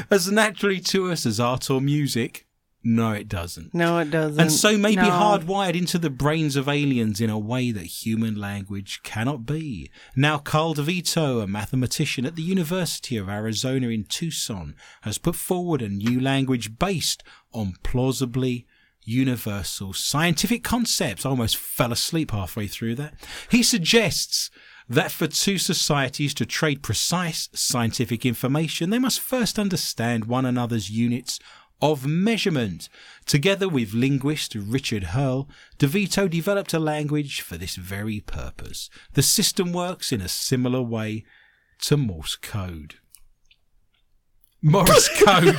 as naturally to us as art or music. No, it doesn't. no, it doesn't. And so may be No. hardwired into the brains of aliens in a way that human language cannot be. Now, Carl DeVito, a mathematician at the University of Arizona in Tucson, has put forward a new language based on plausibly universal scientific concepts. I almost fell asleep halfway through that. He suggests that for two societies to trade precise scientific information, they must first understand one another's units of measurement. Together with linguist Richard Hurl, DeVito developed a language for this very purpose. The system works in a similar way to Morse code. Morse code.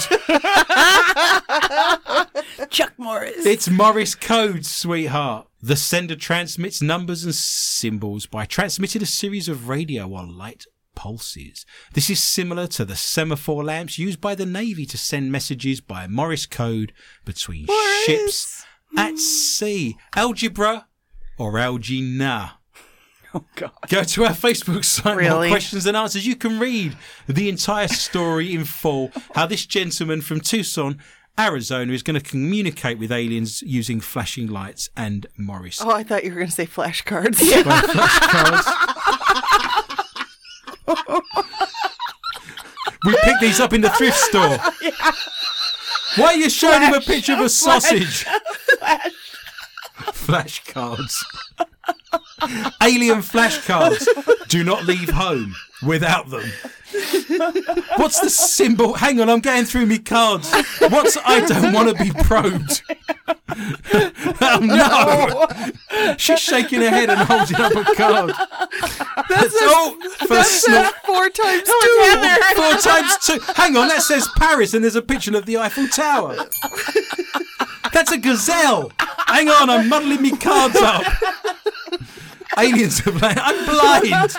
Chuck Morris. It's Morris code, sweetheart. The sender transmits numbers and symbols by transmitting a series of radio or light pulses. This is similar to the semaphore lamps used by the Navy to send messages by Morris code between ships at mm. sea. Algebra or algina. oh, God. Go to our Facebook site, more Really? questions and answers. You can read the entire story in full. How this gentleman from Tucson, Arizona, is going to communicate with aliens using flashing lights and Morris Oh, I thought you were going to say flashcards. by flashcards. we picked these up in the thrift store. Why are you showing him a picture of a sausage? Flashcards. Alien flashcards. Do not leave home without them. What's the symbol? Hang on, I'm going through me cards. What's I don't want to be probed? oh no! She's shaking her head and holding up a card. That's all oh, for That's snort. four times oh, two. Four times two. Hang on, that says Paris and there's a picture of the Eiffel Tower. That's a gazelle. Hang on, I'm muddling me cards up. Aliens are blind. I'm blind.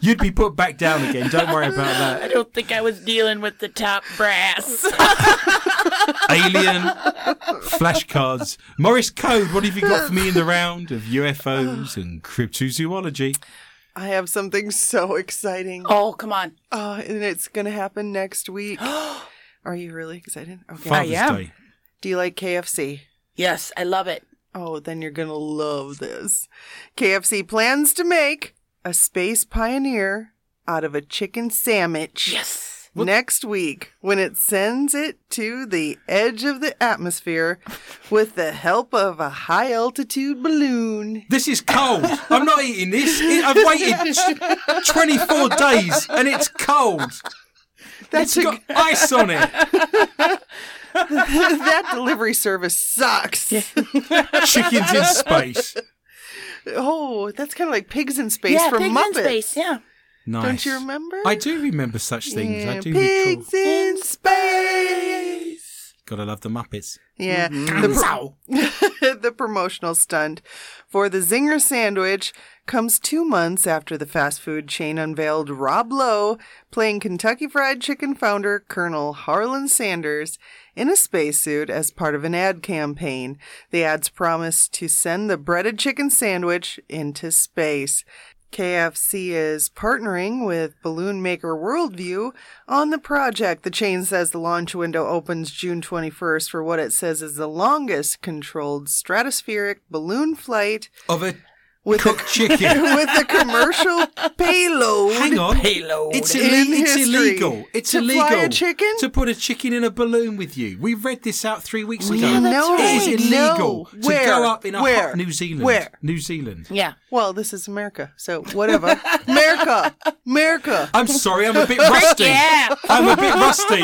You'd be put back down again. Don't worry about that. I don't think I was dealing with the top brass. Alien flashcards. Morris Code, what have you got for me in the round of UFOs and cryptozoology? I have something so exciting. oh, come on. Oh, and it's going to happen next week. Are you really excited? Okay. Father's am. Day. Do you like KFC? Yes, I love it. Oh, then you're going to love this. KFC plans to make a space pioneer out of a chicken sandwich. Yes. Next week, when it sends it to the edge of the atmosphere with the help of a high altitude balloon. This is cold. I'm not eating this. I've waited 24 days and it's cold. That's It's a, got ice on it. that delivery service sucks. Chickens in space. Oh, that's kind of like pigs in space yeah, from pigs Muppets. in space. Yeah. Nice. Don't you remember? I do remember such things. I Yeah, do recall. pigs in space. Gotta love the Muppets. Yeah, mm-hmm. the, pro- the promotional stunt for the Zinger sandwich comes two months after the fast food chain unveiled Rob Lowe playing Kentucky Fried Chicken founder Colonel Harlan Sanders in a spacesuit as part of an ad campaign. The ads promise to send the breaded chicken sandwich into space. KFC is partnering with balloon maker Worldview on the project. The chain says the launch window opens June 21st for what it says is the longest controlled stratospheric balloon flight Of a with cooked a, chicken. with a commercial payload. Hang on. Payload. It's, in ille- it's illegal. It's To illegal. fly a chicken? To put a chicken in a balloon with you. We read this out three weeks ago. Yeah, that's No, It is illegal no. to Where? go up in a Where? hot New Zealand. Where? New Zealand. Yeah. Well, this is America, so whatever. America, America. I'm sorry, I'm a bit rusty. Yeah. I'm a bit rusty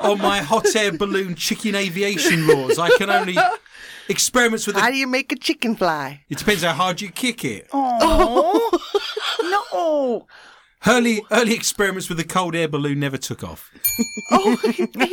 on my hot air balloon chicken aviation laws. I can only experiments with How the. do you make a chicken fly? It depends how hard you kick it. Oh. no. Early early experiments with the cold air balloon never took off. Oh,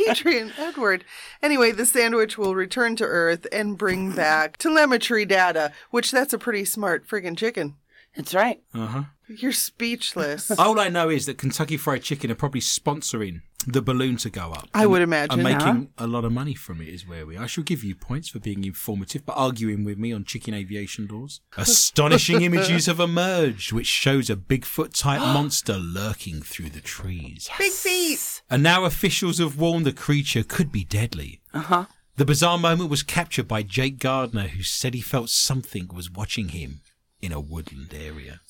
Adrian Edward. Anyway, the sandwich will return to Earth and bring back telemetry data, which that's a pretty smart friggin' chicken. That's right. Uh huh. You're speechless. All I know is that Kentucky Fried Chicken are probably sponsoring the balloon to go up. I would And imagine. Are making a lot of money from it, is where we. Are. I shall give you points for being informative, but arguing with me on chicken aviation laws. Astonishing images have emerged, which shows a Bigfoot-type monster lurking through the trees. Big feet. And now officials have warned the creature could be deadly. Uh huh. The bizarre moment was captured by Jake Gardner, who said he felt something was watching him in a woodland area.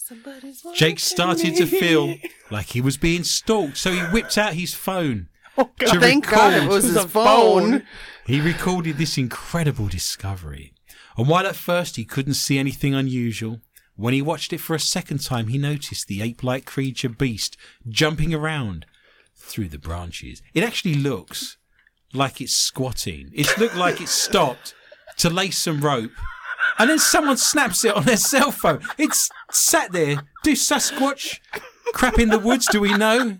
Jake started to feel like he was being stalked, so he whipped out his phone. Oh, to Thank God it record- was his phone. phone. He recorded this incredible discovery. And while at first he couldn't see anything unusual, when he watched it for a second time, he noticed the ape like creature beast jumping around through the branches. It actually looks like it's squatting. It looked like it stopped to lace some rope. And then someone snaps it on their cell phone. It's sat there. Do Sasquatch crap in the woods? Do we know?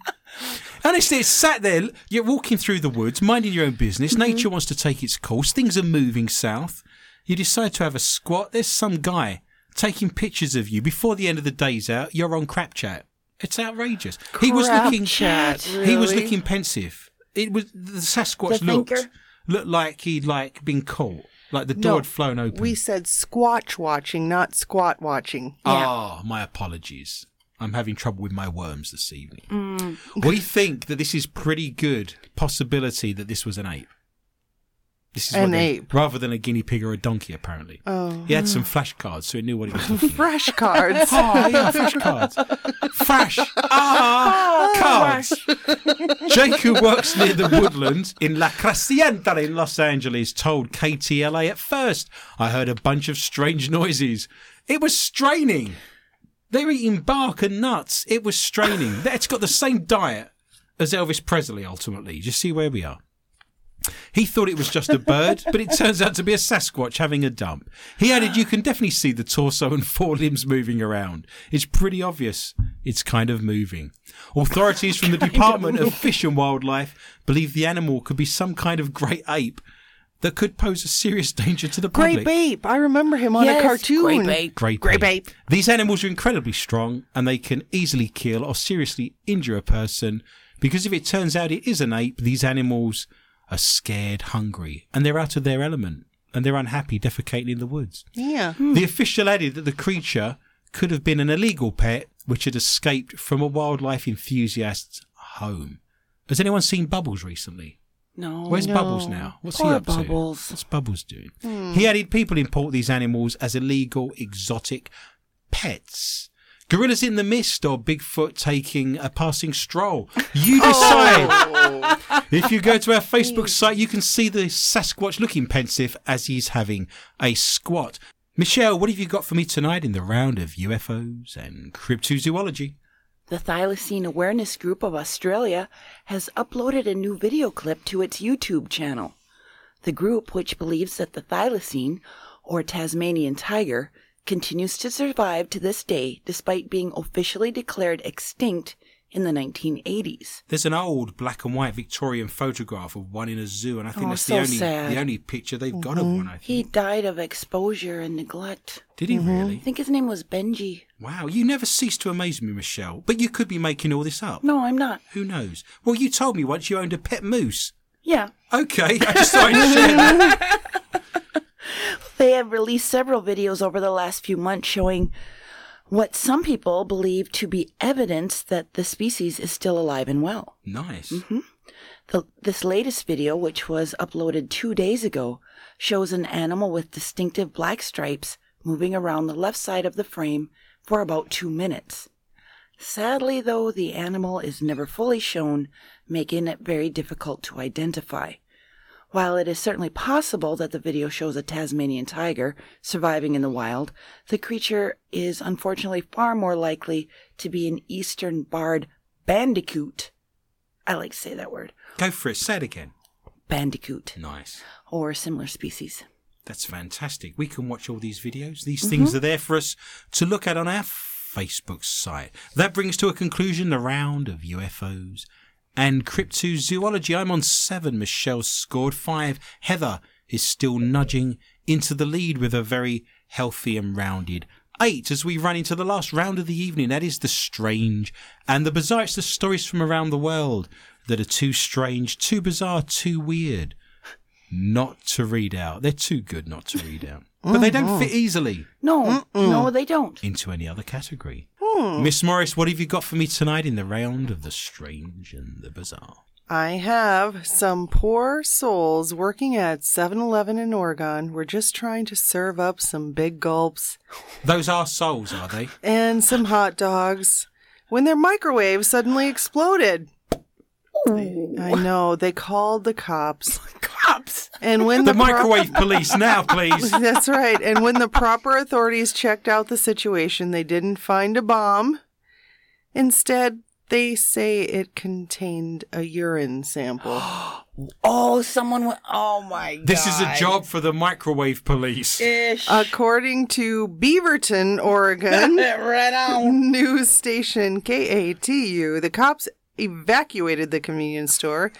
Honestly, it's sat there. You're walking through the woods, minding your own business. Mm-hmm. Nature wants to take its course. Things are moving south. You decide to have a squat. There's some guy taking pictures of you before the end of the day's out. You're on crap chat. It's outrageous. he was looking. chat, He was looking pensive. It was the Sasquatch The looked looked like he'd like been caught, like the door No, had flown open. We said squatch watching, not squat watching. Ah, my apologies. I'm having trouble with my worms this evening. Mm. We think that this is pretty good possibility that this was an ape. This is An they- ape. rather than a guinea pig or a donkey. Apparently, Oh. he had some flashcards, so he knew what he was looking. at. Fresh cards. Oh yeah, flashcards. Flash. Ah, cards. Jake, who works near the woodland in La Crescenta in Los Angeles, told KTLA at first, I heard a bunch of strange noises. It was straining. They're eating bark and nuts. It was straining. It's got the same diet as Elvis Presley, ultimately. You see where we are. He thought it was just a bird, but it turns out to be a Sasquatch having a dump. He added, You can definitely see the torso and four limbs moving around. It's pretty obvious it's kind of moving. Authorities from the Department of Fish and Wildlife believe the animal could be some kind of great ape that could pose a serious danger to the public. Great public. Bape. I remember him on Yes, a cartoon. Great Bape. Great, Great Bape. Bape. These animals are incredibly strong and they can easily kill or seriously injure a person because if it turns out it is an ape, these animals are scared, hungry, and they're out of their element and they're unhappy defecating in the woods. Yeah. Hmm. The official added that the creature could have been an illegal pet which had escaped from a wildlife enthusiast's home. Has anyone seen Bubbles recently? No. Where's Bubbles now? What's he Poor up to? What's Bubbles doing? Hmm. He added people import these animals as illegal, exotic pets. Gorillas in the mist or Bigfoot taking a passing stroll. You oh. decide. If you go to our Facebook site, you can see the Sasquatch looking pensive as he's having a squat. Michelle, what have you got for me tonight in the round of UFOs and cryptozoology? The Thylacine Awareness Group of Australia has uploaded a new video clip to its YouTube channel. The group, which believes that the thylacine, or Tasmanian tiger, continues to survive to this day despite being officially declared extinct in the 1980s. There's an old black and white Victorian photograph of one in a zoo, and I think Oh, that's so the only sad. the only picture they've got of mm-hmm. one. I think. He died of exposure and neglect. Did he I really? I think his name was Benji. Wow, you never cease to amaze me, Michelle. But you could be making all this up. No, I'm not. Who knows? Well, you told me once you owned a pet moose. Yeah. Okay, I just thought I'd share that. They have released several videos over the last few months showing what some people believe to be evidence that the species is still alive and well. Nice. Mm-hmm. The, this latest video, which was uploaded two days ago, shows an animal with distinctive black stripes moving around the left side of the frame for about two minutes. Sadly, though, the animal is never fully shown, making it very difficult to identify. While it is certainly possible that the video shows a Tasmanian tiger surviving in the wild, the creature is unfortunately far more likely to be an eastern barred bandicoot. I like to say that word. Go for it. Say it again. Bandicoot Nice. or a similar species. That's fantastic. We can watch all these videos. These mm-hmm. things are there for us to look at on our Facebook site. That brings to a conclusion the round of UFOs and cryptozoology. I'm on seven. Michelle scored five. Heather is still nudging into the lead with a very healthy and rounded eight as we run into the last round of the evening. That is the strange and the bizarre. It's the stories from around the world that are too strange, too bizarre, too weird not to read out. They're too good not to read out. But they don't mm-hmm. fit easily No, no, they don't. into any other category. Hmm. Miss Morris, what have you got for me tonight in the round of the strange and the bizarre? I have some poor souls working at 7 Eleven in Oregon. We're just trying to serve up some big gulps Those are souls, are they? and some hot dogs when their microwave suddenly exploded. Oh. I know. They called the cops. Cops. And when The the, pro- microwave police now, please. That's right. And when the proper authorities checked out the situation, they didn't find a bomb. Instead, they say it contained a urine sample. Oh, someone went. Oh my god. This is a job for the microwave police. Ish. According to Beaverton, Oregon right on. news station KATU, the cops evacuated the convenience store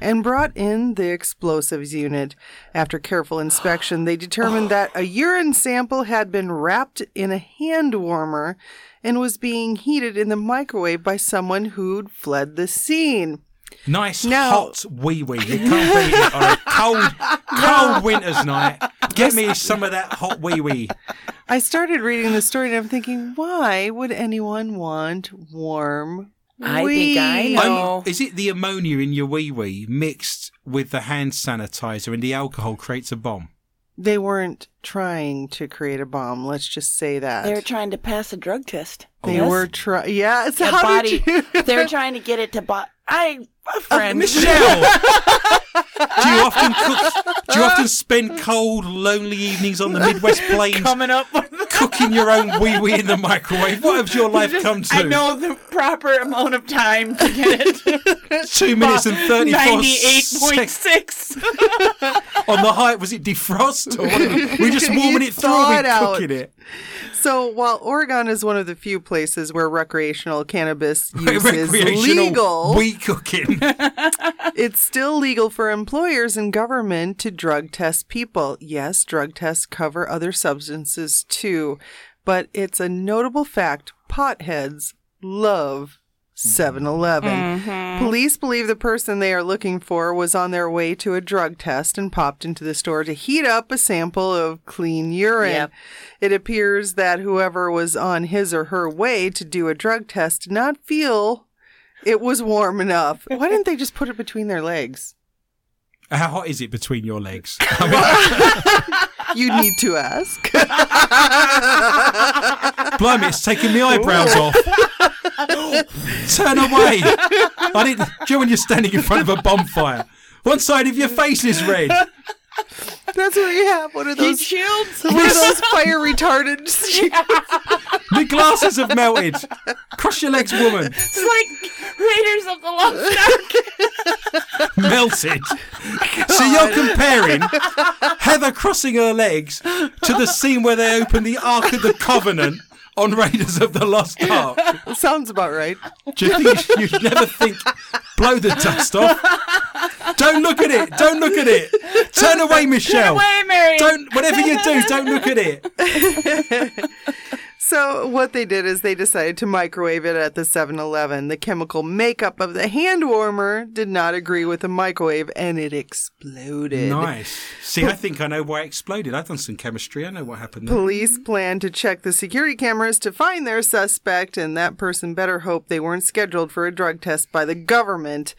and brought in the explosives unit. After careful inspection, they determined that a urine sample had been wrapped in a hand warmer and was being heated in the microwave by someone who'd fled the scene. Nice Now- hot wee wee. You can't beat it on a cold, cold winter's night. Get me some of that hot wee wee. I started reading the story and I'm thinking, why would anyone want warm? I think I know. Um, is it the ammonia in your wee wee mixed with the hand sanitizer and the alcohol creates a bomb? They weren't trying to create a bomb. Let's just say that. They were trying to pass a drug test. They Yes? were trying. Yeah. So how body. did you? they were trying to get it to. Bo- I a friend. Michelle, do you often cook? Do you often spend cold, lonely evenings on the Midwest plains coming up cooking your own wee wee in the microwave? What has your life come to? I know the proper amount of time to get it. Two minutes and thirty-four Ninety-eight point six. on the height. Was it defrost or? We're just warming it through. We're out. cooking it. So while Oregon is one of the few places where recreational cannabis use is Recreational legal, wee cooking. It's still legal for employers and government to drug test people. Yes, drug tests cover other substances too, but it's a notable fact potheads love 7 Eleven. Mm-hmm. Police believe the person they are looking for was on their way to a drug test and popped into the store to heat up a sample of clean urine. Yep. It appears that whoever was on his or her way to do a drug test did not feel it was warm enough. Why didn't they just put it between their legs? How hot is it between your legs? You need to ask. blimey, it's taking the eyebrows off. Turn away. I didn't. Do you know when you're standing in front of a bonfire? One side of your face is red. That's what you have. One of those, shields. one of those fire retardant. The glasses have melted. Cross your legs, woman. It's like Raiders of the Lost Ark. Melted. So you're comparing Heather crossing her legs to the scene where they open the Ark of the Covenant on Raiders of the Lost Ark. Sounds about right. Do you think you- you'd never think, blow the dust off? Don't look at it. Don't look at it. Turn away, Michelle. Turn away, Mary. Don't. Whatever you do, don't look at it. So what they did is they decided to microwave it at the 7-Eleven. The chemical makeup of the hand warmer did not agree with the microwave and it exploded. Nice. See, I think I know why it exploded. I've done some chemistry. I know what happened. There. Police plan to check the security cameras to find their suspect, and that person better hope they weren't scheduled for a drug test by the government,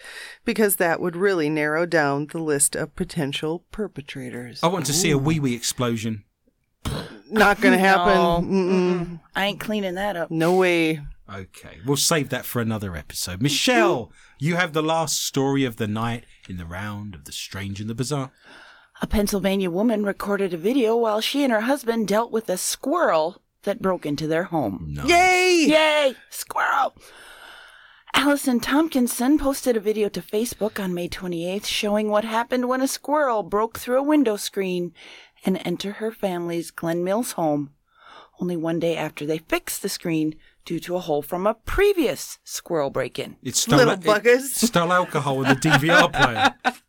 because that would really narrow down the list of potential perpetrators. I want to see a wee wee explosion. Not gonna happen. No. Mm-mm. I ain't cleaning that up. No way. Okay, we'll save that for another episode. Michelle, you have the last story of the night in the round of the strange and the bizarre. A Pennsylvania woman recorded a video while she and her husband dealt with a squirrel that broke into their home. No. Yay! Yay! Squirrel! Allison Tompkinson posted a video to Facebook on May 28th showing what happened when a squirrel broke through a window screen and enter her family's Glen Mills home. Only one day after they fixed the screen due to a hole from a previous squirrel break in. It stole, Little it buggers. stole alcohol in the DVR player.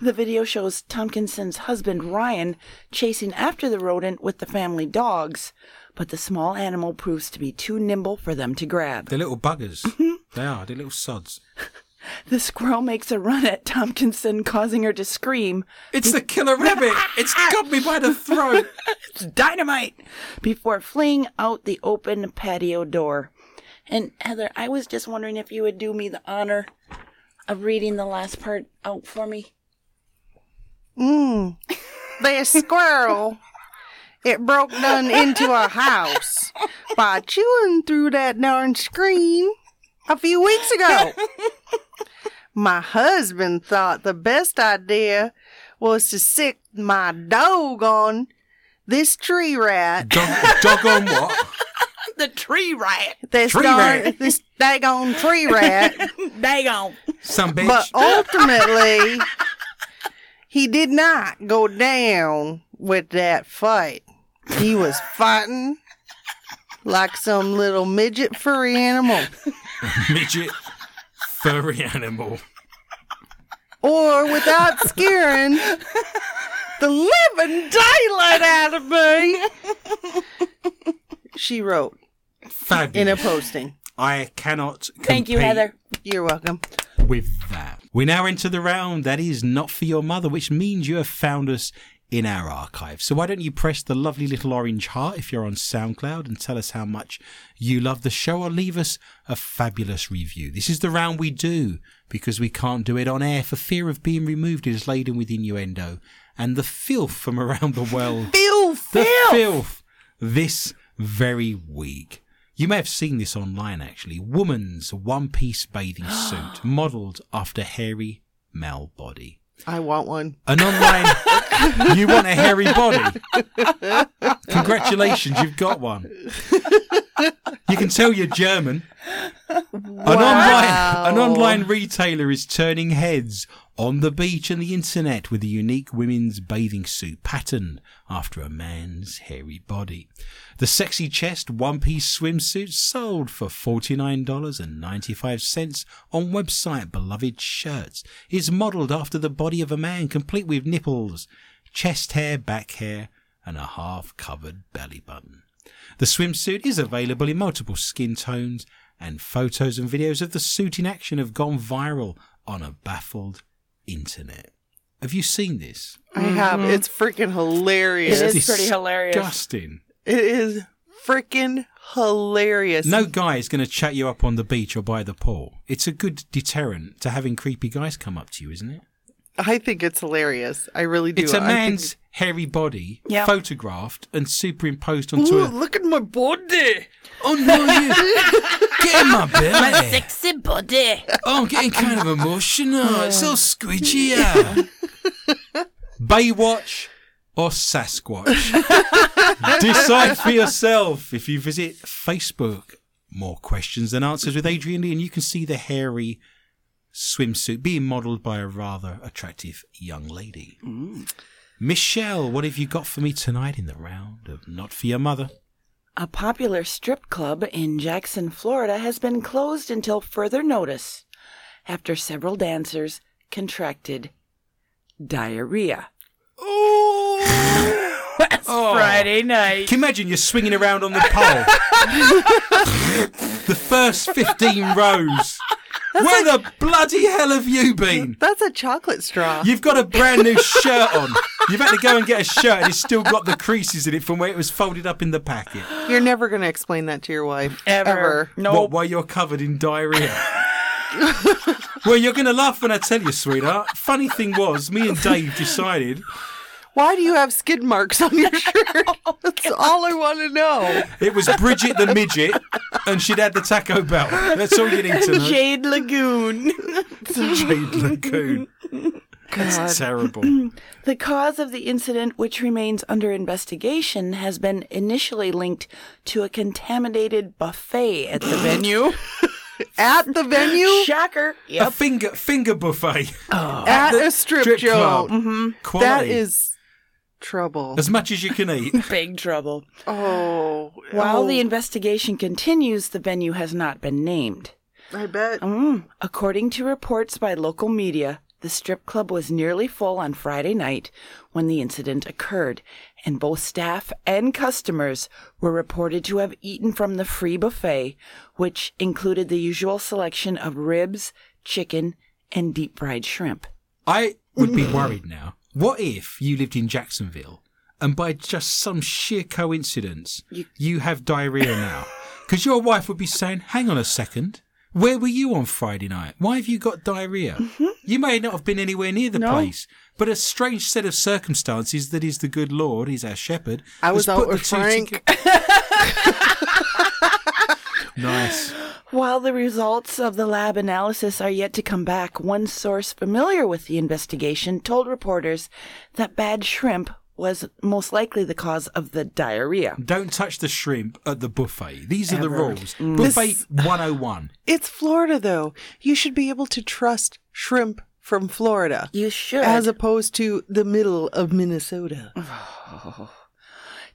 The video shows Tompkinson's husband Ryan chasing after the rodent with the family dogs, but the small animal proves to be too nimble for them to grab. They're little buggers. Mm-hmm. they are. They're little sods. The squirrel makes a run at Tompkinson, causing her to scream, It's the killer rabbit. It's got me by the throat. It's dynamite! before fleeing out the open patio door. And Heather, I was just wondering if you would do me the honor of reading the last part out for me. Mm. The squirrel. It broke down into a house by chewing through that darn screen a few weeks ago. My husband thought the best idea was to sick my dog on this tree rat. Dog, dog on what? The tree rat! This Tree darn, rat. this daggone tree rat. Daggone! Some bitch. But ultimately, he did not go down with that fight. He was fighting like some little midget furry animal. midget furry animal. Or without scaring the living daylight out of me. She wrote Fabulous. in a posting. I cannot. Thank you, compete Heather. You're welcome. With that, we now enter the round that is not for your mother, which means you have found us in our archive. So why don't you press the lovely little orange heart if you're on SoundCloud and tell us how much you love the show, or leave us a fabulous review. This is the round we do because we can't do it on air for fear of being removed. It is laden with innuendo and the filth from around the world. Filth. the filth this very week. You may have seen this online actually. Woman's one piece bathing suit modelled after hairy male body. I want one. An online. you want a hairy body? Congratulations, you've got one. You can tell you're German. An online, an online retailer is turning heads on the beach and the internet with a unique women's bathing suit patterned after a man's hairy body. The sexy chest one piece swimsuit sold for $49.95 on website Beloved Shirts is modeled after the body of a man complete with nipples, chest hair, back hair, and a half covered belly button. The swimsuit is available in multiple skin tones, and photos and videos of the suit in action have gone viral on a baffled internet. Have you seen this? I have. Mm-hmm. It's freaking hilarious. It is pretty hilarious. Disgusting. It is freaking hilarious. No guy is going to chat you up on the beach or by the pool. It's a good deterrent to having creepy guys come up to you, isn't it? I think it's hilarious. I really do. It's a I think- man's hairy body Yeah. photographed and superimposed onto Ooh, a. look at my body. Oh no, you get in my belly. Sexy body. Oh, I'm getting kind of emotional. It's all squidgy. Yeah. Baywatch or Sasquatch? Decide for yourself if you visit Facebook. More questions than answers with Adrian Lee, and you can see the hairy swimsuit being modelled by a rather attractive young lady. Michelle, what have you got for me tonight in the round of Not For Your Mother? A popular strip club in Jackson, Florida has been closed until further notice after several dancers contracted diarrhea. Oh! Last oh. Friday night. Can you imagine you're swinging around on the pole? the first 15 rows. Where the bloody hell have you been? That's a chocolate straw. You've got a brand new shirt on. You've had to go and get a shirt and it's still got the creases in it from where it was folded up in the packet. You're never going to explain that to your wife. Ever. No. What, while you're covered in diarrhea? well, you're going to laugh when I tell you, sweetheart. Funny thing was, me and Dave decided Why do you have skid marks on your shirt? Oh, That's all I want to know. it was Bridget the midget and she'd had the Taco Bell. That's all you need to know. Jade Lagoon. Jade Lagoon. That's terrible. The cause of the incident, which remains under investigation, has been initially linked to a contaminated buffet at the venue. At the venue, Shocker. A finger finger buffet. at the a strip, strip joint. club. Quality. That is trouble. as much as you can eat. Big trouble. Oh. While oh, the investigation continues, the venue has not been named. I bet. Mm. According to reports by local media, the strip club was nearly full on Friday night when the incident occurred, and both staff and customers were reported to have eaten from the free buffet, which included the usual selection of ribs, chicken, and deep fried shrimp. I would be worried now. What if you lived in Jacksonville and by just some sheer coincidence you, have diarrhea now? Because your wife would be saying, hang on a second. Where were you on Friday night? Why have you got diarrhea? Mm-hmm. You may not have been anywhere near the No. place, but a strange set of circumstances that is the good Lord, He's our shepherd. I was out put the with two Frank. nice. While the results of the lab analysis are yet to come back, one source familiar with the investigation told reporters that bad shrimp was most likely the cause of the diarrhea. Don't touch the shrimp at the buffet. These are the Ever. rules. Mm. Buffet 101. It's Florida, though. You should be able to trust shrimp from Florida You should. as opposed to the middle of Minnesota.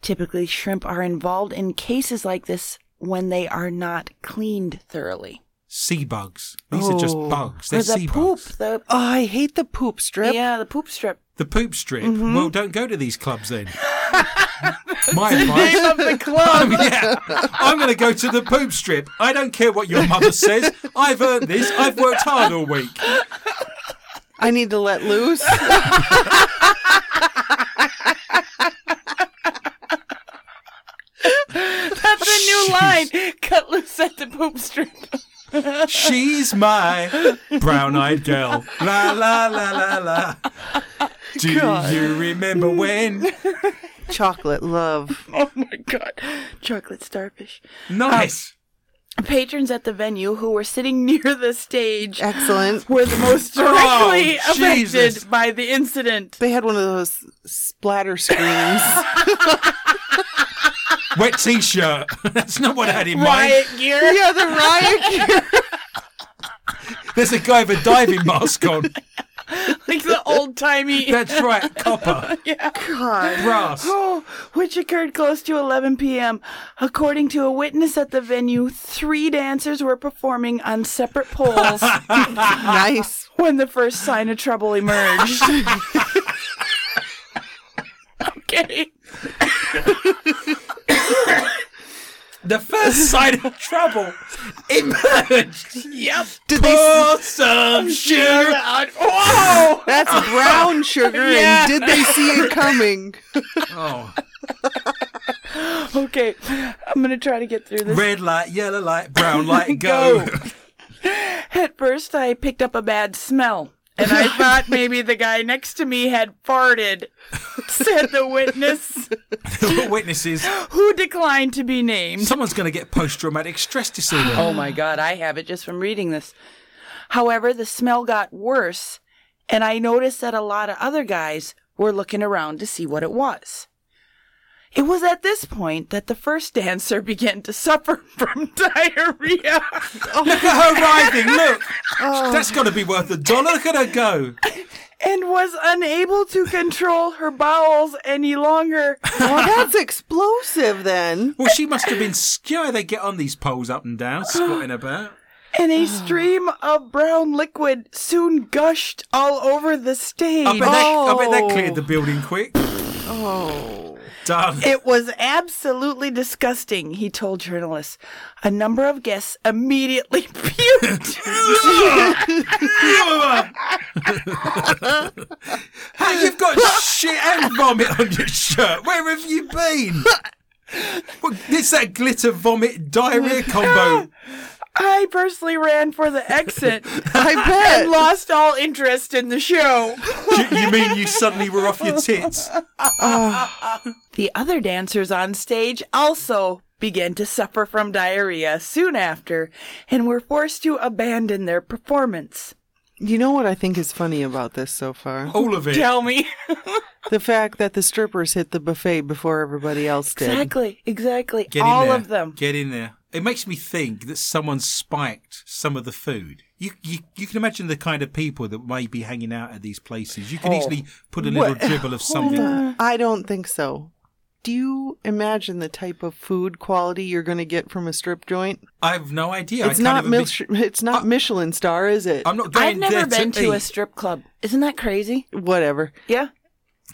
Typically, shrimp are involved in cases like this when they are not cleaned thoroughly. Sea bugs. These are just Oh. bugs. Or They're the sea poop, bugs. the Oh, I hate the poop strip. yeah, the poop strip. The poop strip. Mm-hmm. Well, don't go to these clubs then. My advice. of the club. yeah, I'm going to go to the poop strip. I don't care what your mother says. I've earned this. I've worked hard all week. I need to let loose. That's a new line. Cut loose at the poop strip. She's my brown-eyed girl. La la la la la. Do you remember when? Chocolate love. Oh my god. Chocolate starfish. Nice. Um, patrons at the venue who were sitting near the stage Excellent. were the most oh, directly Oh, affected Jesus. by the incident. They had one of those splatter screens. Wet t-shirt. That's not what I had in mind. Riot gear. yeah, the riot gear. There's a guy with a diving mask on. Like the old timey. That's right, copper, yeah. God. brass. Oh, which occurred close to 11 p.m. According to a witness at the venue, three dancers were performing on separate poles Nice. when the first sign of trouble emerged. okay. The first sign of trouble emerged. Yep. Did they? Pour some sugar. Whoa! That's brown sugar, Yeah. and did they see it coming? Oh, Okay, I'm gonna try to get through this. red light, yellow light, brown light, go. Go. At first, I picked up a bad smell, and I thought maybe the guy next to me had farted, said the witness, Witnesses. who declined to be named. Someone's going to get post-traumatic stress disorder. Oh my god, I have it just from reading this. However, the smell got worse, and I noticed that a lot of other guys were looking around to see what it was. It was at this point that the first dancer began to suffer from diarrhea. Oh, look at her writhing. Look. Oh. That's got to be worth a dollar. Look at her go. and was unable to control her bowels any longer. Well, that's explosive then. Well, she must have been. You know how they get on these poles up and down, squatting about. And a stream of brown liquid soon gushed all over the stage. I bet, that, I bet that Oh. cleared the building quick. Oh. Done. It was absolutely disgusting, he told journalists. A number of guests immediately puked. Hey, you've got shit and vomit on your shirt. Where have you been? What, it's that glitter vomit diarrhea combo. I personally ran for the exit I bet. and bet. lost all interest in the show. you, you mean you suddenly were off your tits? The other dancers on stage also began to suffer from diarrhea soon after and were forced to abandon their performance. You know what I think is funny about this so far? All of it. Tell me. The fact that the strippers hit the buffet before everybody else did. exactly, exactly. Get in all there. of them. Get in there. It makes me think that someone spiked some of the food. You, you you can imagine the kind of people that may be hanging out at these places. You can Oh. easily put a little dribble of something. I don't think so. Do you imagine the type of food quality you're going to get from a strip joint? I have no idea. It's can't not even be- it's not Michelin star, is it? I'm not going I've never there been to, to a strip club. Isn't that crazy? Whatever. Yeah.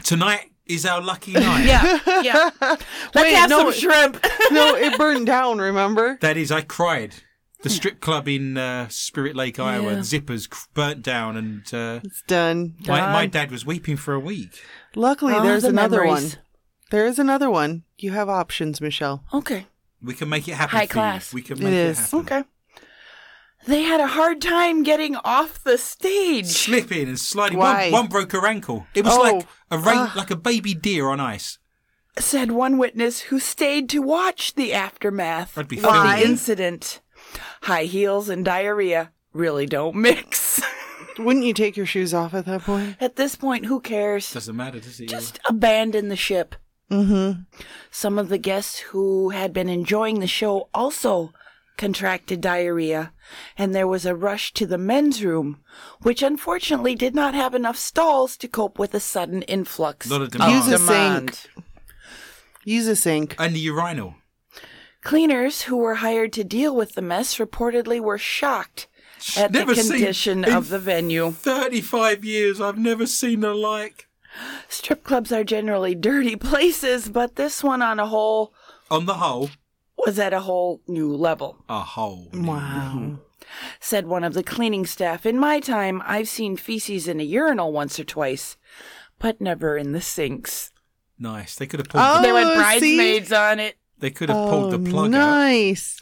Tonight is our lucky night. Yeah. Yeah. Let's Wait, have no, some shrimp. no, it burned down. Remember? That is, I cried. The strip club in uh, Spirit Lake, Iowa, Yeah. Zippers burnt down, and uh, It's done. my, my dad was weeping for a week. Luckily, Oh, there's the another memories. one. There is another one. You have options, Michelle. Okay. We can make it happen. High for class. You. We can It make it, is. happen. Okay. They had a hard time getting off the stage. Slipping and sliding. Why? One, one broke her ankle. It was Oh. like a rain, Ah. like a baby deer on ice. said one witness who stayed to watch the aftermath I'd be of the incident. High heels and diarrhea really don't mix. Wouldn't you take your shoes off at that point? At this point, who cares? Doesn't matter, does it? Just abandon the ship. Mm-hmm. Some of the guests who had been enjoying the show also contracted diarrhea, and there was a rush to the men's room, which unfortunately did not have enough stalls to cope with a sudden influx. Lot of of demand. Use a demand. sink. Use a sink. And the urinal. Cleaners who were hired to deal with the mess reportedly were shocked at Never the condition in of the venue. 35 years, I've never seen the like. Strip clubs are generally dirty places, but this one on a whole On the whole, was at a whole new level. a whole. Wow. Said one of the cleaning staff. In my time, I've seen feces in a urinal once or twice, but never in the sinks. Nice. They could have pulled. Oh, the, They went oh, see? bridesmaids on it. they could have pulled the oh, plug out. nice.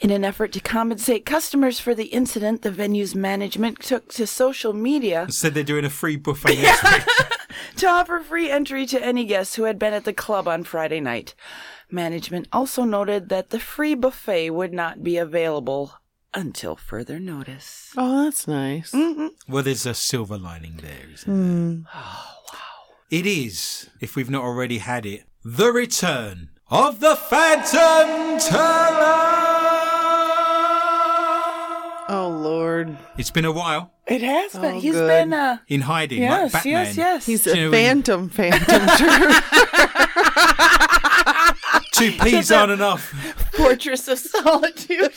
In an effort to compensate customers for the incident, the venue's management took to social media Said they're doing a free buffet next week. to offer free entry to any guests who had been at the club on Friday night. Management also noted that the free buffet would not be available until further notice. Oh, that's nice. Well, there's a silver lining there, isn't there? Oh, wow. It is, if we've not already had it, the return of the Phantom Turdler! Oh, Lord. Lord. It's been a while It has been. Oh, He's good. been. Uh, in hiding, yes, like Batman. yes, yes. He's You a know, phantom, phantom turd. Two peas aren't enough. Fortress of Solitude.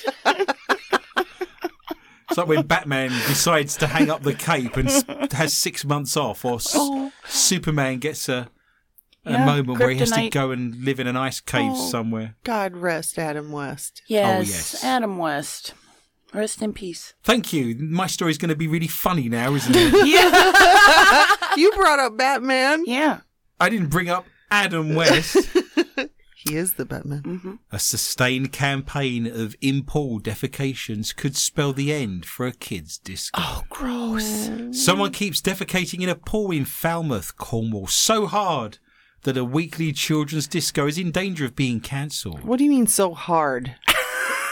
It's like when Batman decides to hang up the cape and has six months off, or s- oh. Superman gets a, a Yeah, moment where he has to go and live in an ice cave Oh. somewhere. God rest Adam West. yes, oh, yes. Adam West. Rest in peace. Thank you. My story's going to be really funny now, isn't it? Yeah. You brought up Batman. yeah. I didn't bring up Adam West. He is the Batman. Mm-hmm. A sustained campaign of impall defecations could spell the end for a kid's disco. Oh, gross. Someone keeps defecating in a pool in Falmouth, Cornwall, so hard that a weekly children's disco is in danger of being cancelled. What do you mean so hard?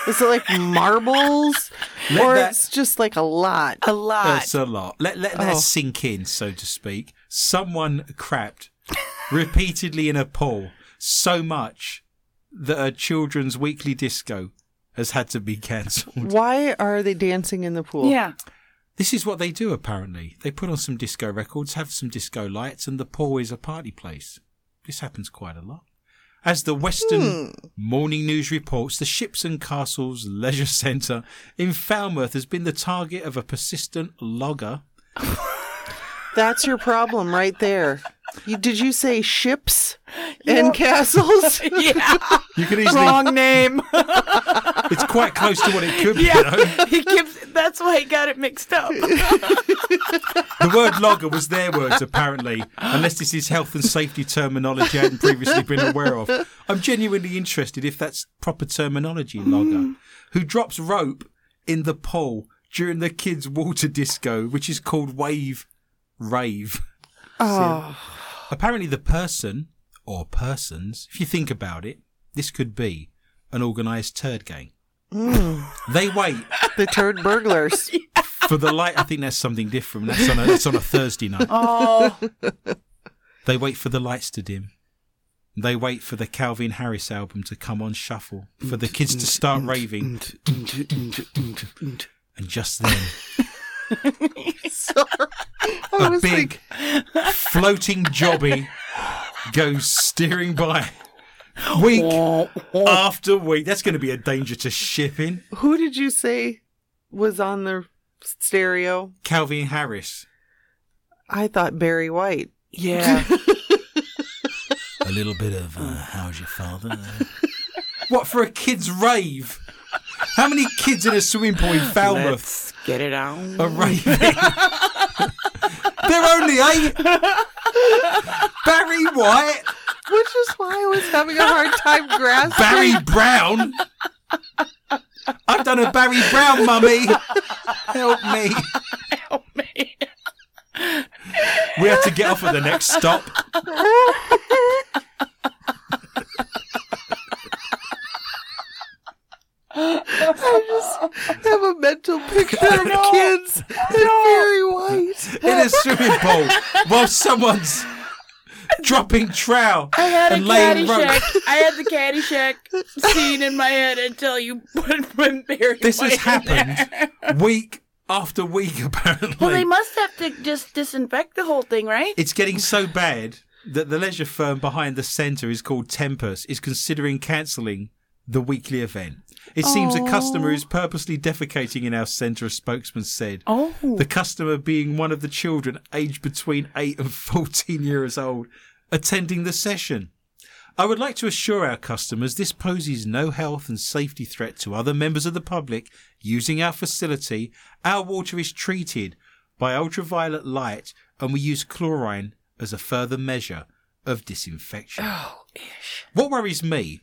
Is it like marbles? Let or that- it's just like a lot? A lot. That's a lot. Let, let that Oh. sink in, so to speak. Someone crapped repeatedly in a pool so much that a children's weekly disco has had to be cancelled. Why are they dancing in the pool? yeah. This is what they do, apparently. They put on some disco records, have some disco lights, and the pool is a party place. This happens quite a lot. As the Western hmm. Morning News reports, the Ships and Castles Leisure Centre in Falmouth has been the target of a persistent logger. That's your problem right there. You, did you say ships and castles? Yeah. You can easily. Wrong name. It's quite close to what it could be, yeah. though. he gives. That's why he got it mixed up. The word logger was their words, apparently, unless this is health and safety terminology I hadn't previously been aware of. I'm genuinely interested if that's proper terminology, logger, mm. who drops rope in the pool during the kids' water disco, which is called wave rave. Oh, Apparently, the person, or persons, if you think about it, this could be an organised turd gang. Mm. They wait the turd burglars. for the light. I think that's something different. That's on a, that's on a Thursday night. Oh. They wait for the lights to dim. They wait for the Calvin Harris album to come on shuffle, for the kids to start raving, and just then, Sorry. I a was big floating jobby goes steering by. Week after week. That's going to be a danger to shipping. Who did you say was on the stereo? Calvin Harris. I thought Barry White. Yeah. A little bit of, uh, how's your father? what, for a kid's rave? How many kids in a swimming pool in Falmouth Let's get it on. are raving? They're only eight. Barry White, Which is why I was having a hard time grasping. Barry Brown. I've done a Barry Brown, mummy. Help me. Help me. We have to get off at the next stop. Have a mental picture of kids and Barry White. in a swimming pool while someone's dropping trowel I had a and laying rope. Caddyshack. I had the Caddyshack scene in my head until you put when Barry This has White in there. happened week after week, apparently. Well, they must have to just disinfect the whole thing, right? it's getting so bad that the leisure firm behind the centre is called Tempus is considering cancelling the weekly event. It seems a customer is purposely defecating in our centre, a spokesman said. Oh. The customer being one of the children aged between 8 and 14 years old attending the session. I would like to assure our customers this poses no health and safety threat to other members of the public using our facility. Our water is treated by ultraviolet light and we use chlorine as a further measure of disinfection. Oh, ish. What worries me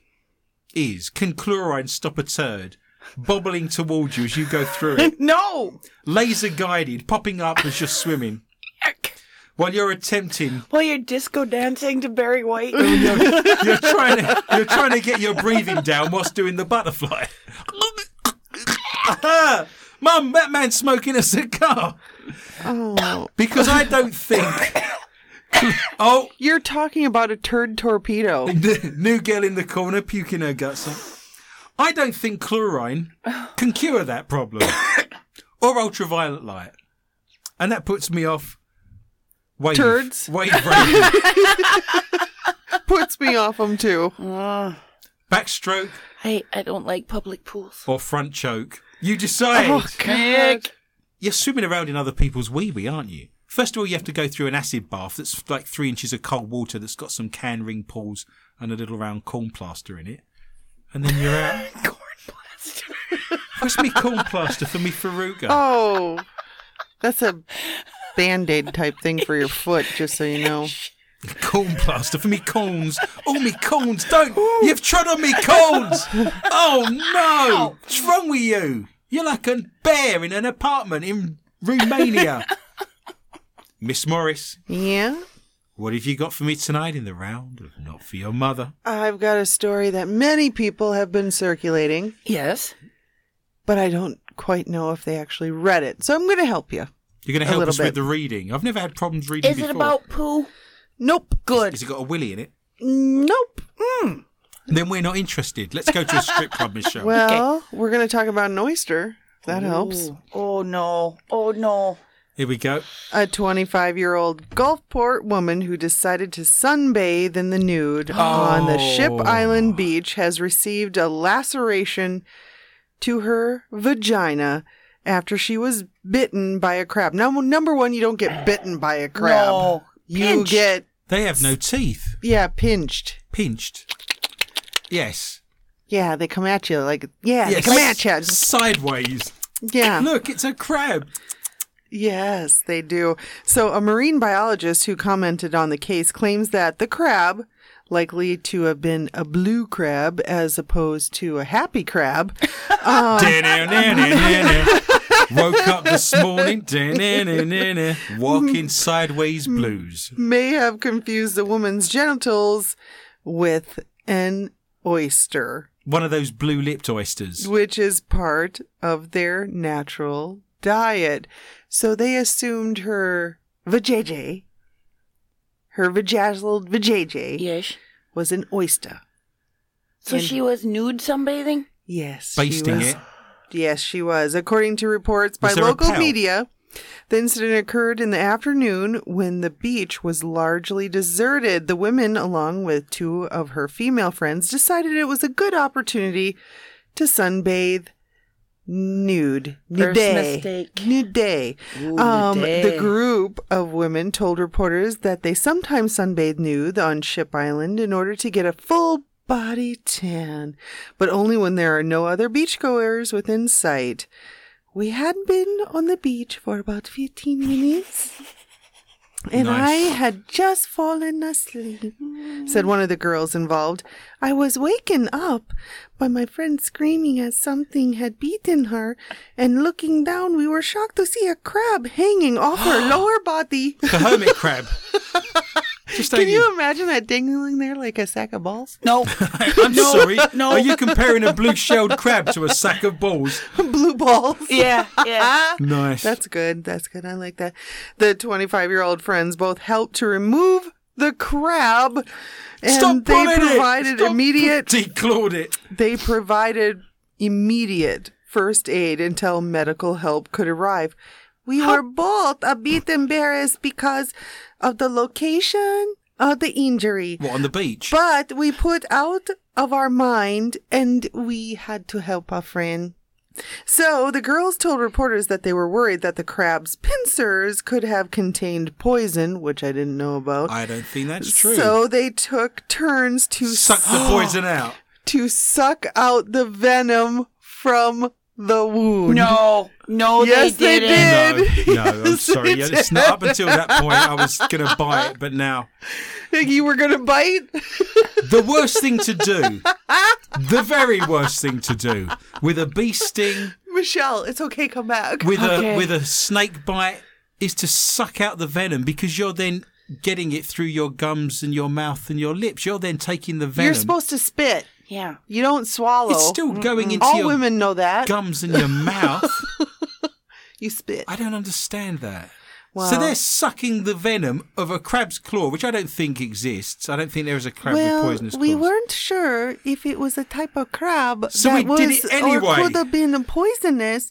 is can chlorine stop a turd bobbling towards you as you go through it? No. laser guided, popping up as you're swimming, while you're attempting, While you're disco dancing to Barry White. you're, you're trying to, you're trying to get your breathing down whilst doing the butterfly. Mum, that man's smoking a cigar. Oh, Because I don't think. oh, you're talking about a turd torpedo. new girl in the corner puking her guts up. I don't think chlorine can cure that problem. or ultraviolet light. And that puts me off wave. Turds? Wave braiding. Puts me off them too. backstroke, I, I don't like public pools. or front choke. You decide. Oh, God. You're swimming around in other people's wee wee, aren't you? First of all, you have to go through an acid bath that's like three inches of cold water that's got some can ring pools and a little round corn plaster in it. And then you're out. Corn plaster. Where's me corn plaster for me verruca? Oh, that's a band aid type thing for your foot, just so you know. Corn plaster for me cones. Oh, me cones. Don't. You've trod on me cones. Oh, no. What's wrong with you? You're like a bear in an apartment in Romania. Miss Morris, Yeah? what have you got for me tonight in the round of Not For Your Mother? I've got a story that many people have been circulating, Yes. but I don't quite know if they actually read it. So I'm going to help you. You're going to A help little us bit. with the reading. I've never had problems reading Is before. it about poo? Nope. Good. Has it got a willy in it? Nope. Hmm. Then we're not interested. Let's go to a strip club, Michelle. Well, we're going to talk about an oyster. That helps. Oh no. Oh no. Here we go. A 25 year old Gulfport woman who decided to sunbathe in the nude on the Ship Oh. Island beach has received a laceration to her vagina after she was bitten by a crab. Now, number one, you don't get bitten by a crab. No. You Pinched. get, They have no teeth. yeah, pinched. Pinched. Yes. Yeah, they come at you like, yeah, yes. they come at you. Sideways. Yeah. Look, it's a crab. Yes, they do. So, a marine biologist who commented on the case claims that the crab, likely to have been a blue crab as opposed to a happy crab, uh, Woke up this morning, walking sideways blues. may have confused the woman's genitals with an oyster, One of those blue lipped oysters. which is part of their natural diet. So, they assumed her vajayjay, her vajazzled vajayjay, Yes. was an oyster. So And- she was nude sunbathing? Yes. she Basting was. it. Yes, she was. According to reports by Was there a local pout? media, the incident occurred in the afternoon when the beach was largely deserted. The women, along with two of her female friends, decided it was a good opportunity to sunbathe nude. Nude. mistake. Nude. Ooh, Um, the group of women told reporters that they sometimes sunbathe nude on Ship Island in order to get a full body tan, but only when there are no other beachgoers within sight. We had been on the beach for about 15 minutes. And I had just fallen asleep, said one of the girls involved. I was waken up by my friend screaming as something had beaten her, and looking down, we were shocked to see a crab hanging off her lower body. The hermit crab. Just Can you imagine that dangling there like a sack of balls? No. I'm sorry. no. Are you comparing a blue shelled crab to a sack of balls? Blue balls. yeah. Yeah. Nice. That's good. That's good. I like that. The 25 year old friends both helped to remove the crab and Stop they provided it. Stop immediate Declawed it. they provided immediate first aid until medical help could arrive. We were both a bit embarrassed because of the location of the injury. What on the beach? But we put out of our mind and we had to help our friend. So the girls told reporters that they were worried that the crab's pincers could have contained poison, which I didn't know about. I don't think that's true. So they took turns to Suck the poison out. to suck out the venom from the wound. No. No, Yes, they they didn't. did. No, no, I'm sorry. they It's not up until that point. I was going to bite, but now You were gonna bite? the worst thing to do, the very worst thing to do, with a bee sting, Michelle, it's okay, come back. with Okay. a with a snake bite, is to suck out the venom because you're then getting it through your gums and your mouth and your lips. You're then taking the venom. You're supposed to spit. Yeah. You don't swallow. it's still going into All your women know that. gums and your mouth. You spit. I don't understand that. So they're sucking the venom of a crab's claw, which I don't think exists. I don't think there is a crab with poisonous claws. we weren't sure if it was a type of crab So that we did was it anyway. or could have been poisonous,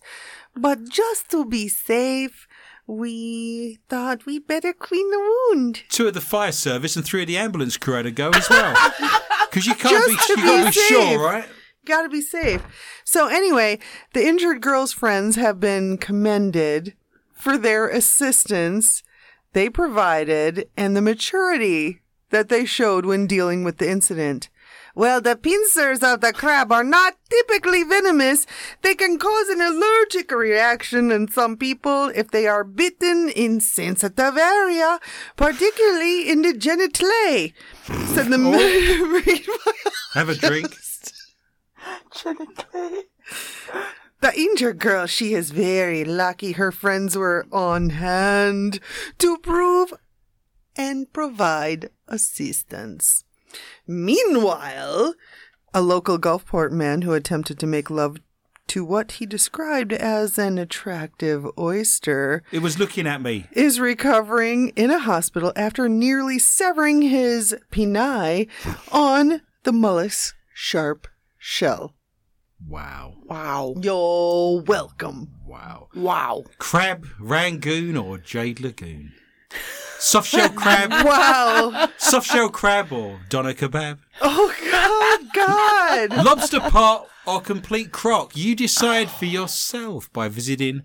But just to be safe, we thought we'd better clean the wound. Two of the fire service and three of the ambulance crew had to go as well. Because you can't Just be, to you be be sure, right? Gotta be safe. So, anyway, the injured girl's friends have been commended for their assistance they provided and the maturity that they showed when dealing with the incident. Well, the pincers of the crab are not typically venomous. They can cause an allergic reaction in some people if they are bitten in sensitive area, particularly in the genitalia. Said the oh. Have a drink. The injured girl, she is very lucky her friends were on hand to prove and provide assistance. Meanwhile, a local Gulfport man who attempted to make love to what he described as an attractive oyster It was looking at me. is recovering in a hospital after nearly severing his peni on the mollusk's sharp shell. Wow. Wow. You're welcome. Wow. Wow. Crab, Rangoon, or Jade Lagoon? Soft shell crab, Wow. soft shell crab, or doner kebab? Oh, God. God. Lobster pot or complete crock? You decide for yourself by visiting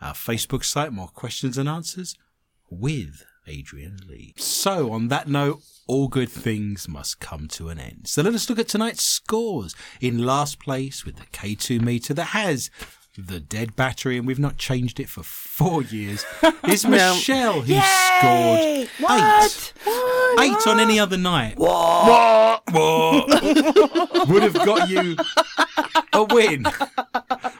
our Facebook site, More Questions and Answers, with Adrian Lee. So, on that note, all good things must come to an end. So, let us look at tonight's scores. In last place with the K2 meter that has the dead battery, and we've not changed it for four years, is Michelle, who scored Yay! eight. What? Eight on any other night. What? Would have got you a win.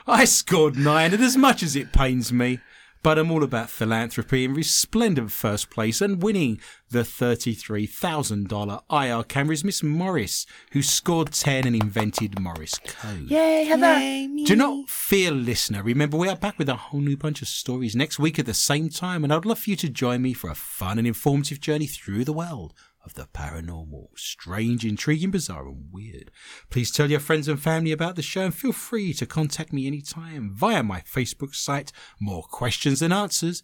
I scored nine, and as much as it pains me, but I'm all about philanthropy and resplendent first place and winning the $33,000 IR camera is Miss Morris, who scored 10 and invented Morris Code. Yay, Heather. Do not fear, listener. Remember, we are back with a whole new bunch of stories next week at the same time, and I'd love for you to join me for a fun and informative journey through the world of the paranormal, strange, intriguing, bizarre, and weird. Please tell your friends and family about the show and feel free to contact me anytime via my Facebook site, More Questions and Answers,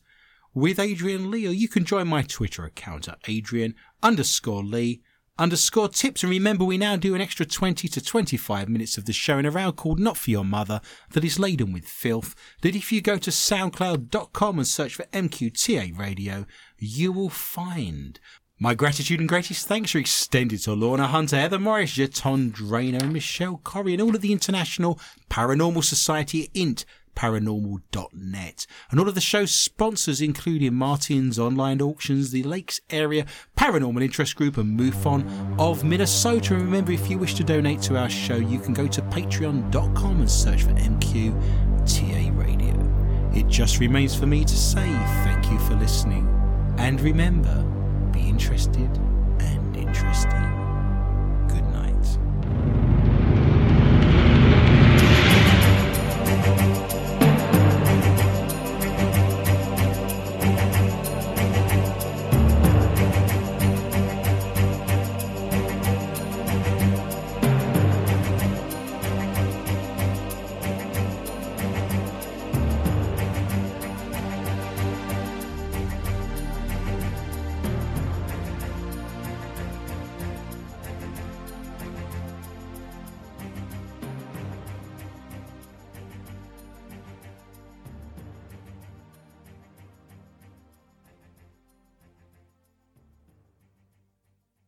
with Adrian Lee, or you can join my Twitter account at Adrian underscore Lee underscore tips. And remember, we now do an extra 20 to 25 minutes of the show in a round called Not For Your Mother that is laden with filth. That if you go to soundcloud.com and search for MQTA Radio, you will find. My gratitude and greatest thanks are extended to Lorna Hunter, Heather Morris, Jeton and Michelle Corrie, and all of the International Paranormal Society at INT paranormal.net and all of the show's sponsors including Martin's online auctions, the Lakes Area Paranormal Interest Group and MUFON of Minnesota. And remember, if you wish to donate to our show, you can go to patreon.com and search for MQTA Radio. It just remains for me to say thank you for listening and remember, be interested and interesting. Good night.